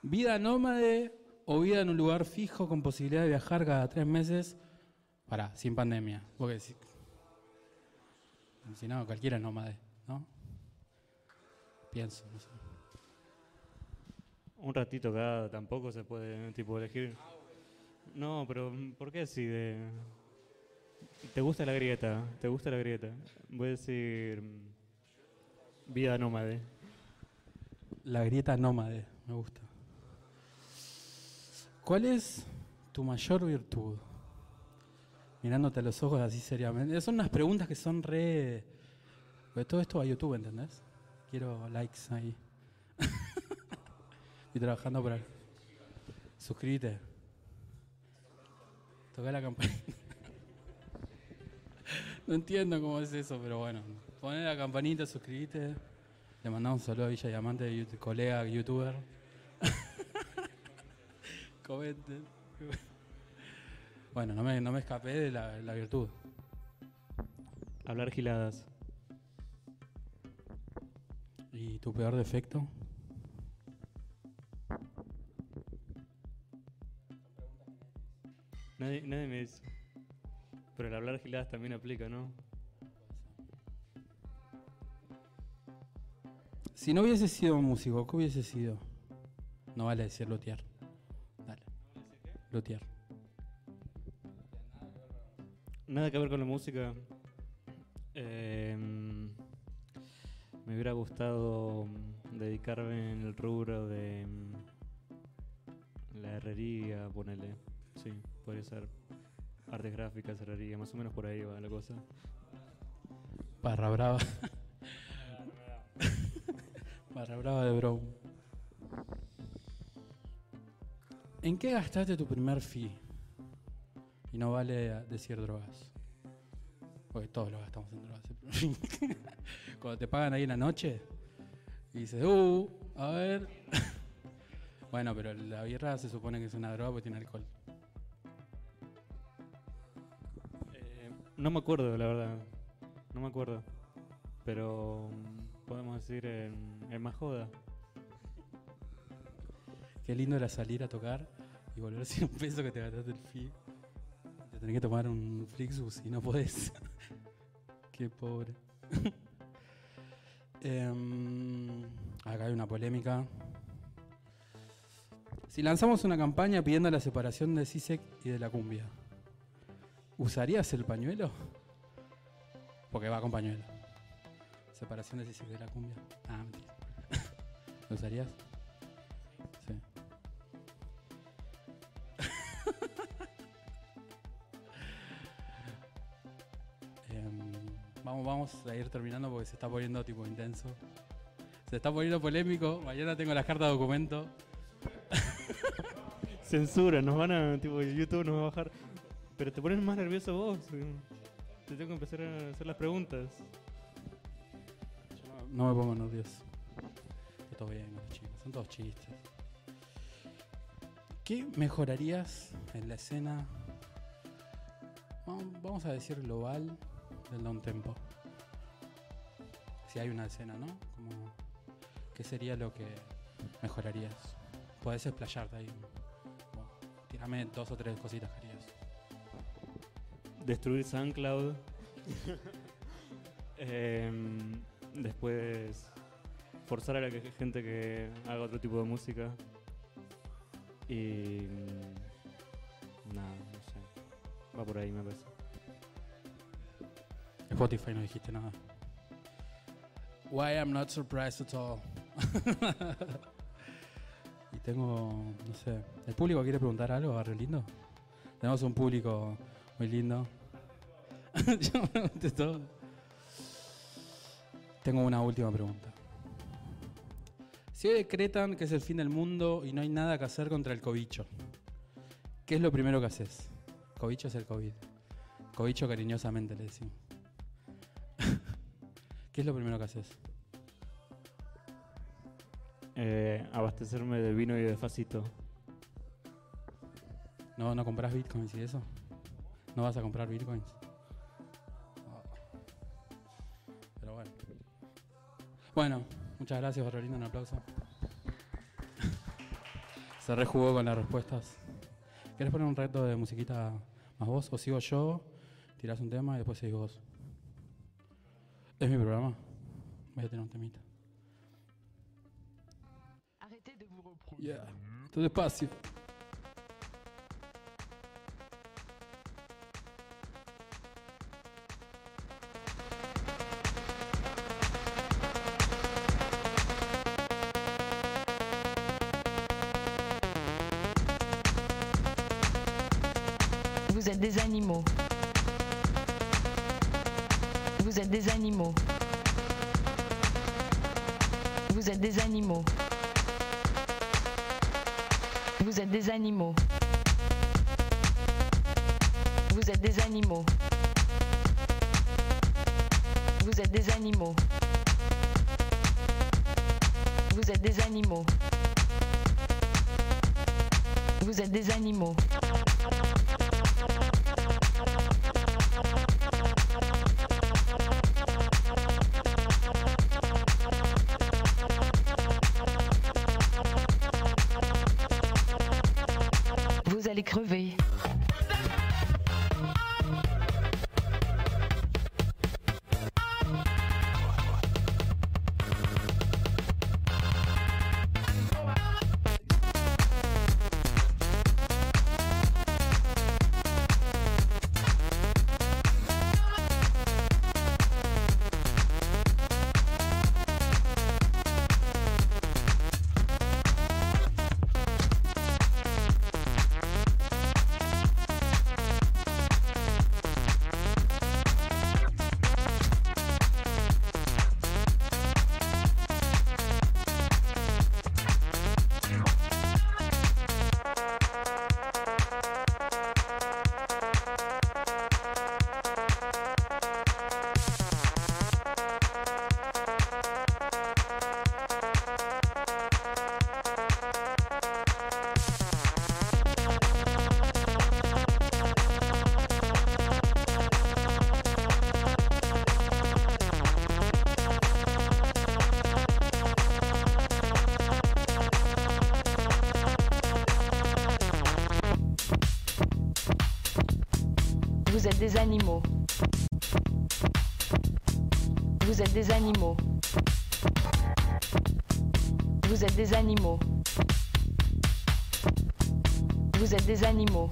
[SPEAKER 1] ¿Vida nómade o vida en un lugar fijo con posibilidad de viajar cada tres meses? Para, sin pandemia. Porque si, si no, cualquiera es nómade, ¿no? Pienso, no sé.
[SPEAKER 2] Un ratito cada tampoco se puede tipo elegir. No, pero ¿por qué así de ¿Te gusta la grieta? ¿Te gusta la grieta? Voy a decir mm, vida nómade.
[SPEAKER 1] La grieta nómade, me gusta. ¿Cuál es tu mayor virtud? Mirándote a los ojos así seriamente. Son unas preguntas que son re. Todo esto a YouTube, ¿entendés? Quiero likes ahí. Estoy trabajando por ahí. Suscríbete. Toca la campanita. No entiendo cómo es eso, pero bueno. Poné la campanita, suscríbete. Le mandamos un saludo a Villa Diamante, YouTube- colega youtuber. Comenten. Bueno, no me, no me escapé de la, la virtud.
[SPEAKER 2] Hablar giladas.
[SPEAKER 1] ¿Y tu peor defecto?
[SPEAKER 2] Nadie, nadie me dice. Pero el hablar giladas también aplica, ¿no?
[SPEAKER 1] Si no hubiese sido músico, ¿qué hubiese sido? No vale decir luthier. Dale. Luthier.
[SPEAKER 2] Nada que ver con la música. Eh, me hubiera gustado dedicarme en el rubro de mm, la herrería, ponele. Sí, podría ser artes gráficas, herrería, más o menos por ahí va la cosa.
[SPEAKER 1] Barra brava. Barra brava de Brown. ¿En qué gastaste tu primer fee? Y no vale decir drogas. Porque todos lo gastamos en drogas. Cuando te pagan ahí en la noche y dices, uh, a ver. bueno, pero la birra se supone que es una droga porque tiene alcohol.
[SPEAKER 2] No me acuerdo, la verdad. No me acuerdo. Pero mm, podemos decir en, en más joda.
[SPEAKER 1] Qué lindo era salir a tocar y volver sin un peso que te gastaste el fee. Te tenés que tomar un Flixbus y no podés. Qué pobre. Em, acá hay una polémica. Si lanzamos una campaña pidiendo la separación de CISEC y de la cumbia, ¿usarías el pañuelo? Porque va con pañuelo. Separación de CISEC y de la cumbia. Ah, mentira. ¿Lo usarías? Sí. Em, vamos, vamos a ir terminando porque se está poniendo tipo intenso. Se está poniendo polémico. Mañana tengo las cartas de documento.
[SPEAKER 2] Censura, nos van a. Tipo, YouTube nos va a bajar. Pero te pones más nervioso vos. eh. Te tengo que empezar a hacer las preguntas.
[SPEAKER 1] No, me pongo nervioso. Todo bien, los chicos. Son todos chistes. ¿Qué mejorarías en la escena? Vamos a decir global del down tempo. Si hay una escena, ¿no? Como, ¿Qué sería lo que mejorarías? Podés explayarte ahí. Bueno, tírame dos o tres cositas.
[SPEAKER 2] Destruir SoundCloud. Em, después. Forzar a la que- gente que haga otro tipo de música. Y. mm, Nada, no sé. Va por ahí, me parece.
[SPEAKER 1] Spotify no dijiste nada. Why I'm not surprised at all. y tengo, no sé, ¿el público quiere preguntar algo, Barrio Lindo? Tenemos un público muy lindo. Yo me pregunté todo. Tengo una última pregunta. Si hoy decretan que es el fin del mundo y no hay nada que hacer contra el cobicho, ¿qué es lo primero que haces? Cobicho es el COVID. Cobicho cariñosamente le decimos. ¿Qué es lo primero que haces?
[SPEAKER 2] Eh, abastecerme de vino y de facito.
[SPEAKER 1] ¿No, ¿No compras bitcoins y eso? ¿No vas a comprar bitcoins? Bueno, muchas gracias, Barbarino. Un aplauso. Se rejugó con las respuestas. ¿Querés poner un reto de musiquita más vos? ¿O sigo yo? Tirás un tema y después seguís vos. Es mi programa. Voy a tener un temita.
[SPEAKER 5] Arrêtez de vous reproduire.
[SPEAKER 1] Yeah. Todo despacio.
[SPEAKER 5] des animaux. Vous êtes des animaux. Vous êtes des animaux. Vous êtes des animaux. Vous êtes des animaux. Vous êtes des animaux. Vous êtes des animaux. Vous êtes des animaux. des animaux. Vous êtes des animaux. Vous êtes des animaux.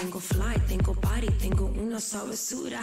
[SPEAKER 6] tengo fly, tengo party, tengo una sabrosura.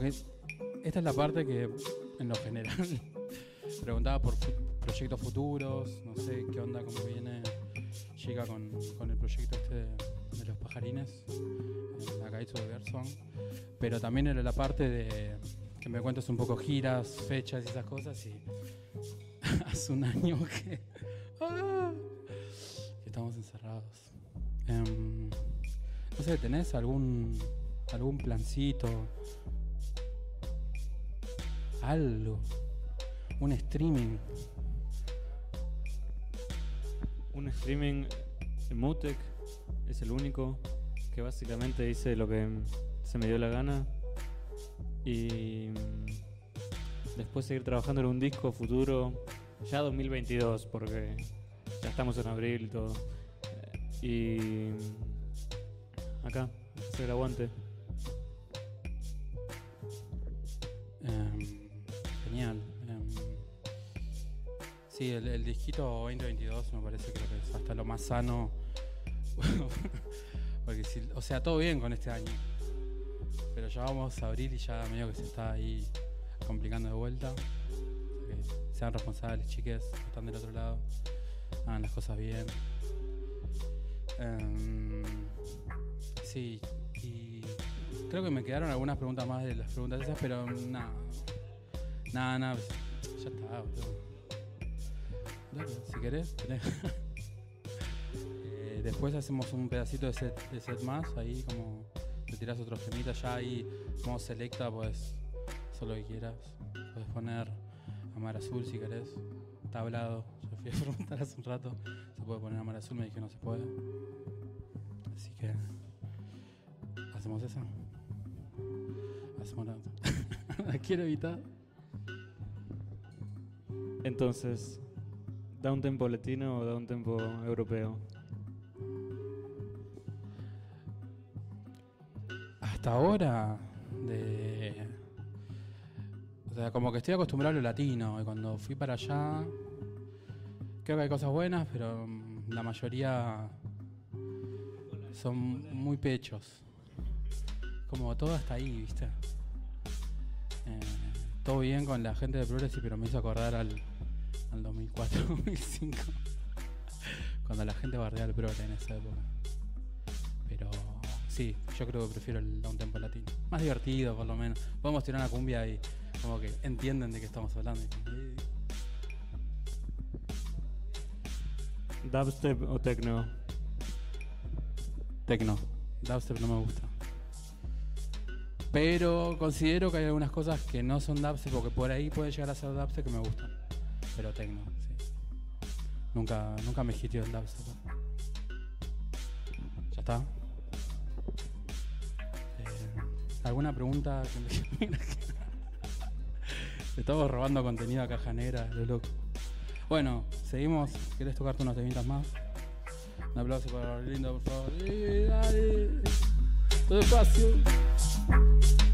[SPEAKER 6] Esta
[SPEAKER 1] es la parte que, en lo general, preguntaba por proyectos futuros, no sé qué onda, cómo viene llega con, con el proyecto este de, los pajarines, en la Kaitsu de Gerson. Pero también era la parte de que me cuentes un poco giras, fechas y esas cosas. Y hace un año que, ¡ah! estamos encerrados. Em, no sé, ¿tenés algún, algún plancito? Algo. Un streaming.
[SPEAKER 2] Un streaming Mutec es el único que básicamente hice lo que se me dio la gana y mm, después seguir trabajando en un disco futuro ya 2022 porque ya estamos en abril y todo Eh, y mm, acá hacer el aguante
[SPEAKER 1] Em, genial. Em, sí, el, el disquito 2022 me parece que es hasta lo más sano. Porque si, o sea, todo bien con este año. Pero ya vamos a abril y ya medio que se está ahí complicando de vuelta. Sean responsables, chiques, que están del otro lado. Hagan las cosas bien. Em, sí, y creo que me quedaron algunas preguntas más de las preguntas esas, pero nada. Nada, nada. Ya está, si querés, tenés. Eh, después hacemos un pedacito de set, de set más, ahí como te tirás otros temitas, ya ahí modo selecta, pues hacer lo que quieras. Puedes poner Amar Azul si querés. Está hablado, yo fui a preguntar hace un rato. Se puede poner Amar Azul, me dije no se puede. Así que hacemos esa. Hacemos la quiero evitar.
[SPEAKER 2] Entonces da un tempo latino o da un tempo europeo
[SPEAKER 1] Hasta ahora, de. O sea, como que estoy acostumbrado a lo latino. Y cuando fui para allá, creo que hay cosas buenas, pero mm, la mayoría son muy pechos. Como todo hasta ahí, ¿viste? Todo bien con la gente de Progressive, pero me hizo acordar al, al 2004, 2005. Cuando la gente bardea al Progre en esa época. Pero sí, yo creo que prefiero el down tempo latino. Más divertido, por lo menos. Podemos tirar una cumbia y como que entienden de qué estamos hablando.
[SPEAKER 2] dubstep o techno
[SPEAKER 1] Tecno. Dubstep no me gusta. Pero considero que hay algunas cosas que no son dubstep, porque por ahí puede llegar a ser dubstep que me gustan. Pero tecno, sí. Nunca, nunca me hitió el dubstep. ¿Ya está? Eh, ¿Alguna pregunta? que me- Estamos robando contenido a caja negra, lo loco. Bueno, seguimos. ¿Querés tocarte unos temitas más? Un aplauso para lindo, por favor. Todo despacio.
[SPEAKER 7] Tchau.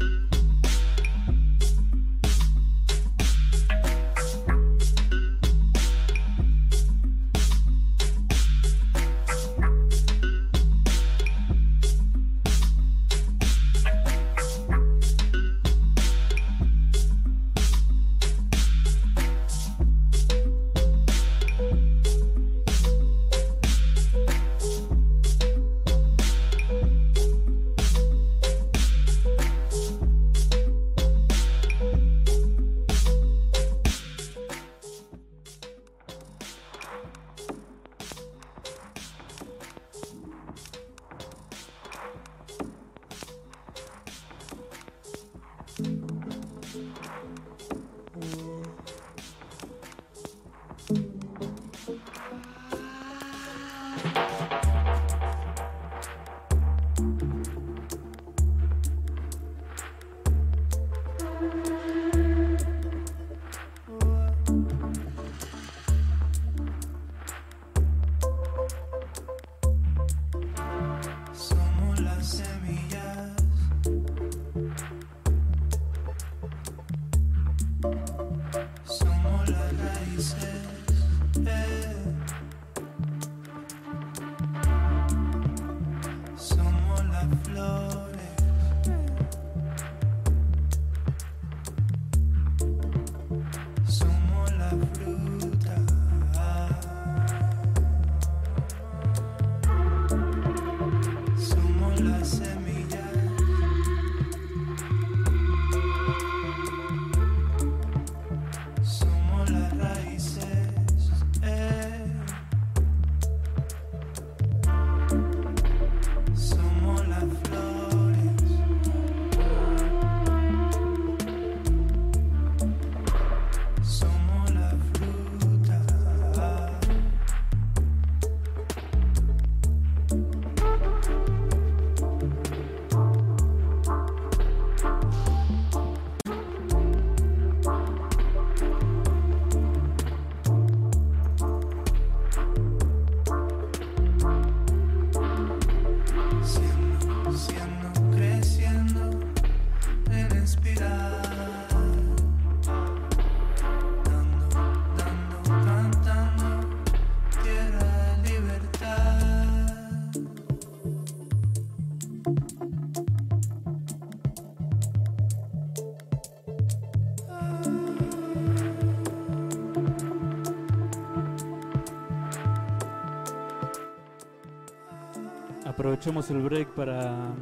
[SPEAKER 2] Aprovechamos el break para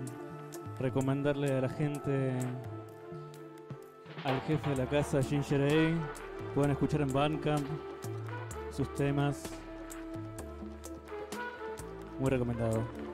[SPEAKER 2] recomendarle a la gente al jefe de la casa Ginger A. Pueden escuchar en Bandcamp sus temas. Muy recomendado.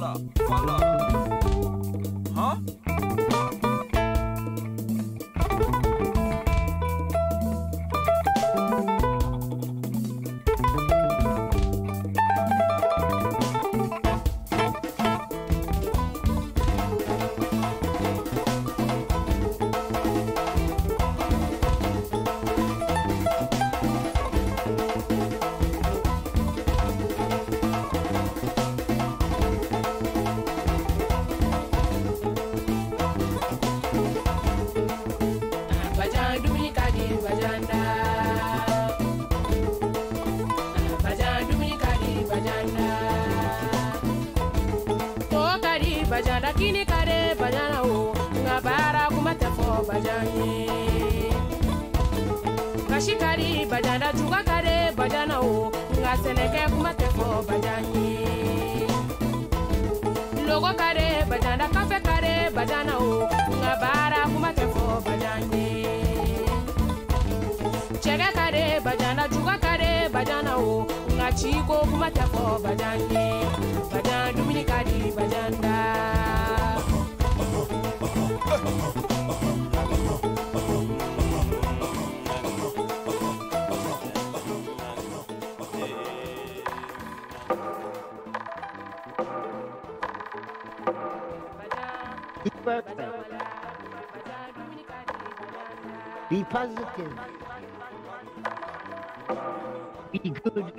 [SPEAKER 3] follow, follow.
[SPEAKER 8] Be positive. Be good.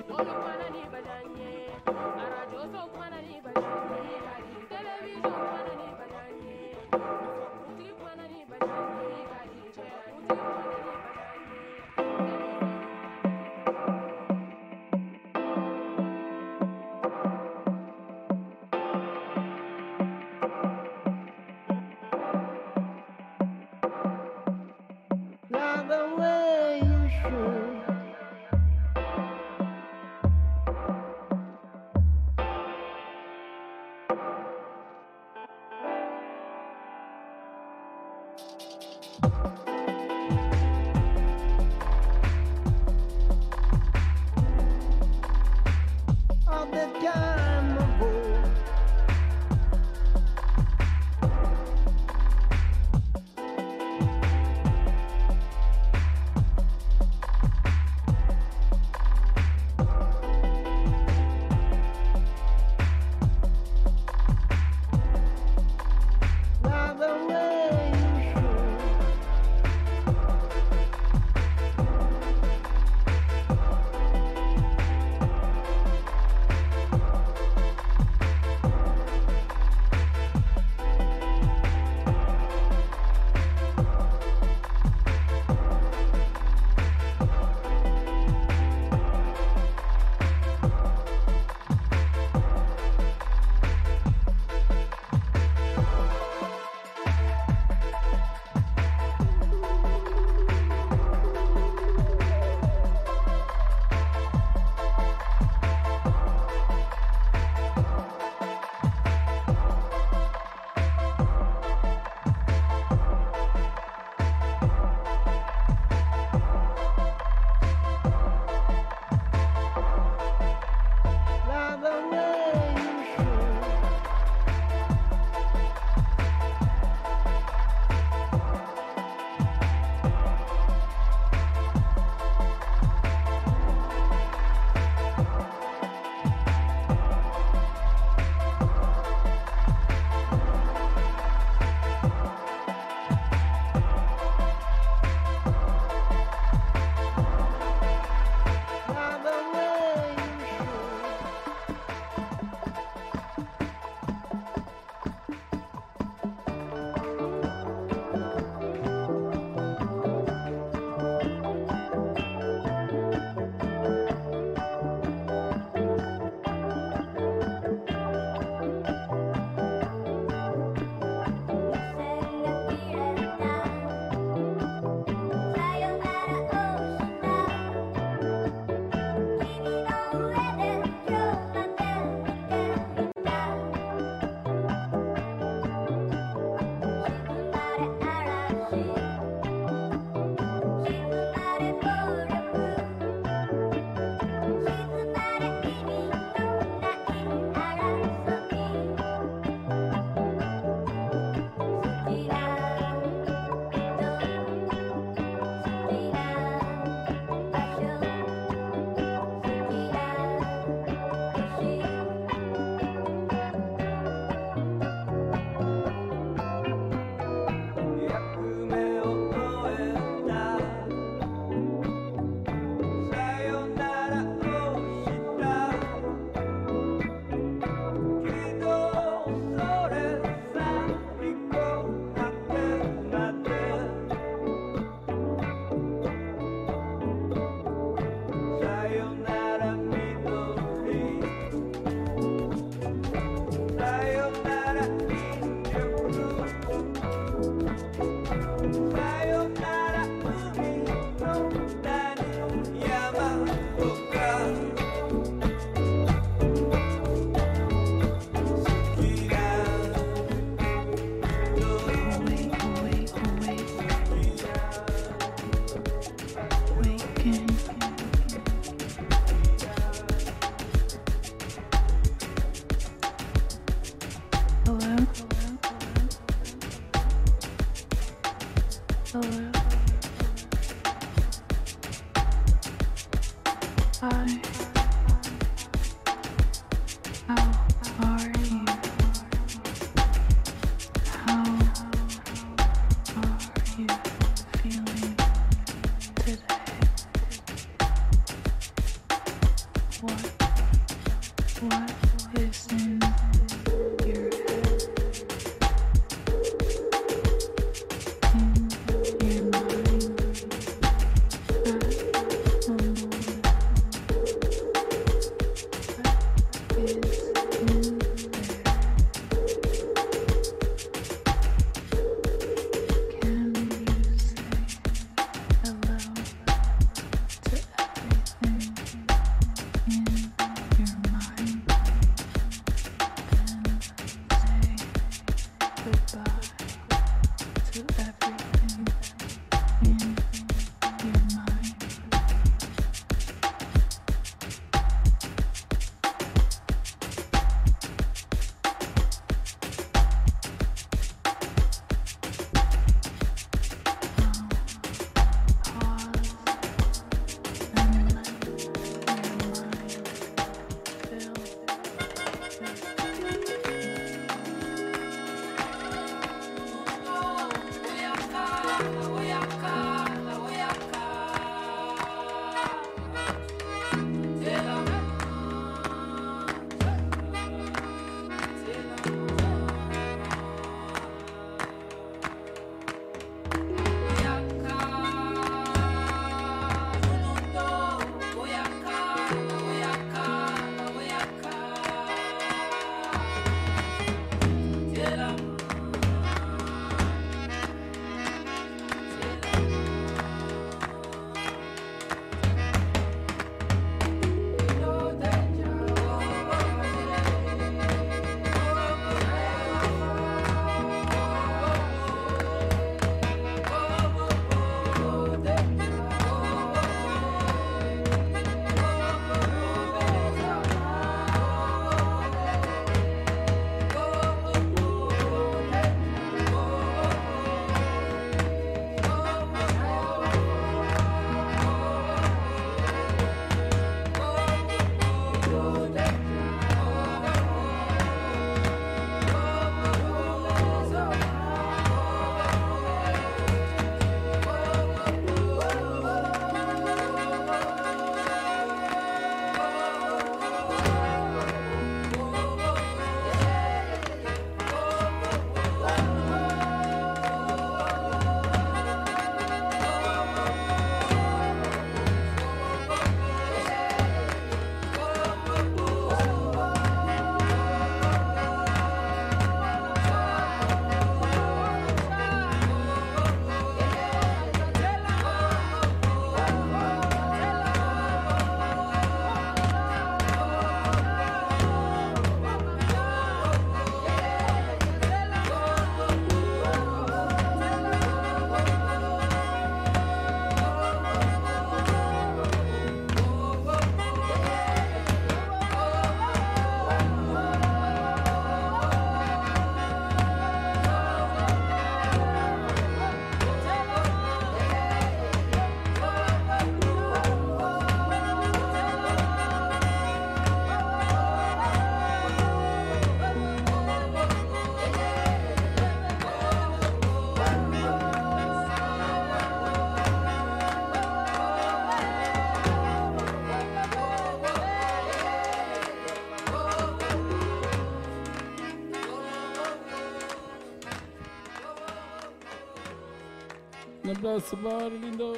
[SPEAKER 1] Lindo.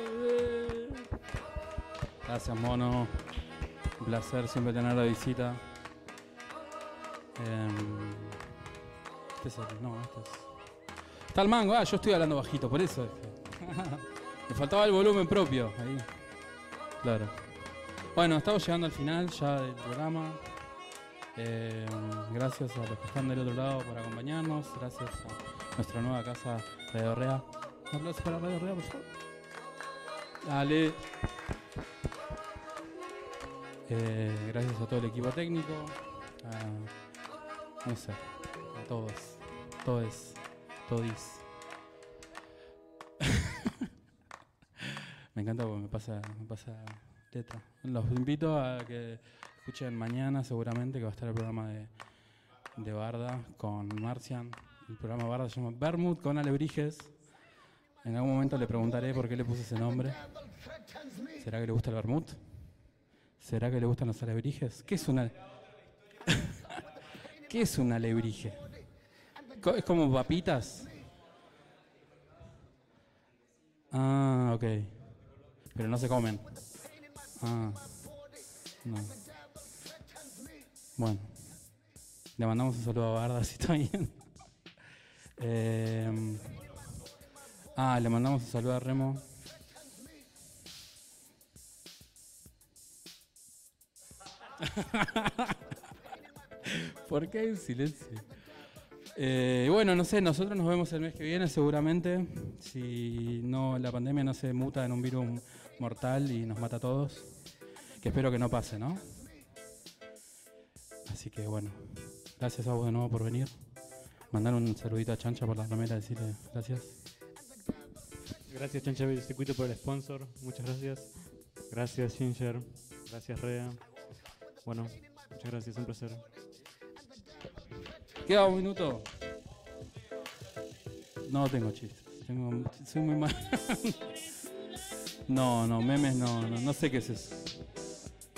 [SPEAKER 1] Gracias, mono. Un placer siempre tener la visita. Em, este es el- no, este es. Está el mango, ah, yo estoy hablando bajito, por eso. Me faltaba el volumen propio ahí. Claro. Bueno, estamos llegando al final ya del programa. Eh, gracias a los que están del otro lado por acompañarnos. Gracias a nuestra nueva casa Radio Rea. Un aplauso para Radio Rea, por favor. Dale. Eh, gracias a todo el equipo técnico. A, no sé, a todos. Todes. Todis. me encanta porque me pasa, me pasa letra. Los invito a que escuchen mañana seguramente que va a estar el programa de, de Barda con Marcian. El programa Barda se llama Bermud con Alebrijes. En algún momento le preguntaré por qué le puse ese nombre. ¿Será que le gusta el vermut? ¿Será que le gustan los alebrijes? ¿Qué es una ¿Qué es un alebrije? ¿Es como papitas? Ah, ok. Pero no se comen. Ah, no. Bueno. Le mandamos un saludo a Barda si está bien. Eh, ah, le mandamos un saludo a Remo. ¿Por qué hay un silencio? Eh, bueno, no sé, nosotros nos vemos el mes que viene seguramente. Si no la pandemia no se muta en un virus mortal y nos mata a todos. Que espero que no pase, ¿no? Así que bueno, gracias a vos de nuevo por venir. Mandar un saludito a Chancha por la remera, decirle gracias.
[SPEAKER 2] Gracias Chancha Circuito por el sponsor, muchas gracias. Gracias Ginger, gracias Rea. Bueno, muchas gracias, un placer.
[SPEAKER 1] Queda un minuto. No tengo chistes. Tengo, soy muy mal. no, no, memes no, no, no sé qué es eso.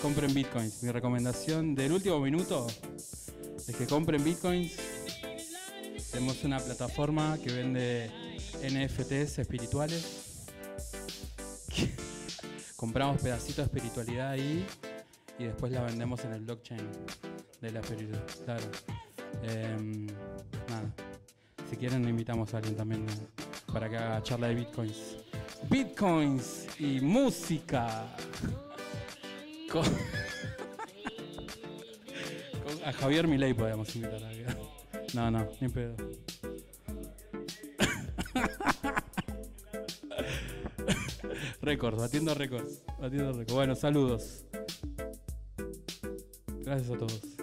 [SPEAKER 1] Compren bitcoins. Mi recomendación del último minuto es que compren bitcoins. Tenemos una plataforma que vende NFTs espirituales. Compramos pedacitos de espiritualidad ahí y después la vendemos en el blockchain de la espiritualidad. Claro. Em, nada. Si quieren, invitamos a alguien también para que haga charla de bitcoins. Bitcoins y música. A Javier Milei podemos invitar a No, no, ni pedo. Récords, batiendo récords. Batiendo récords. Bueno, saludos. Gracias a todos.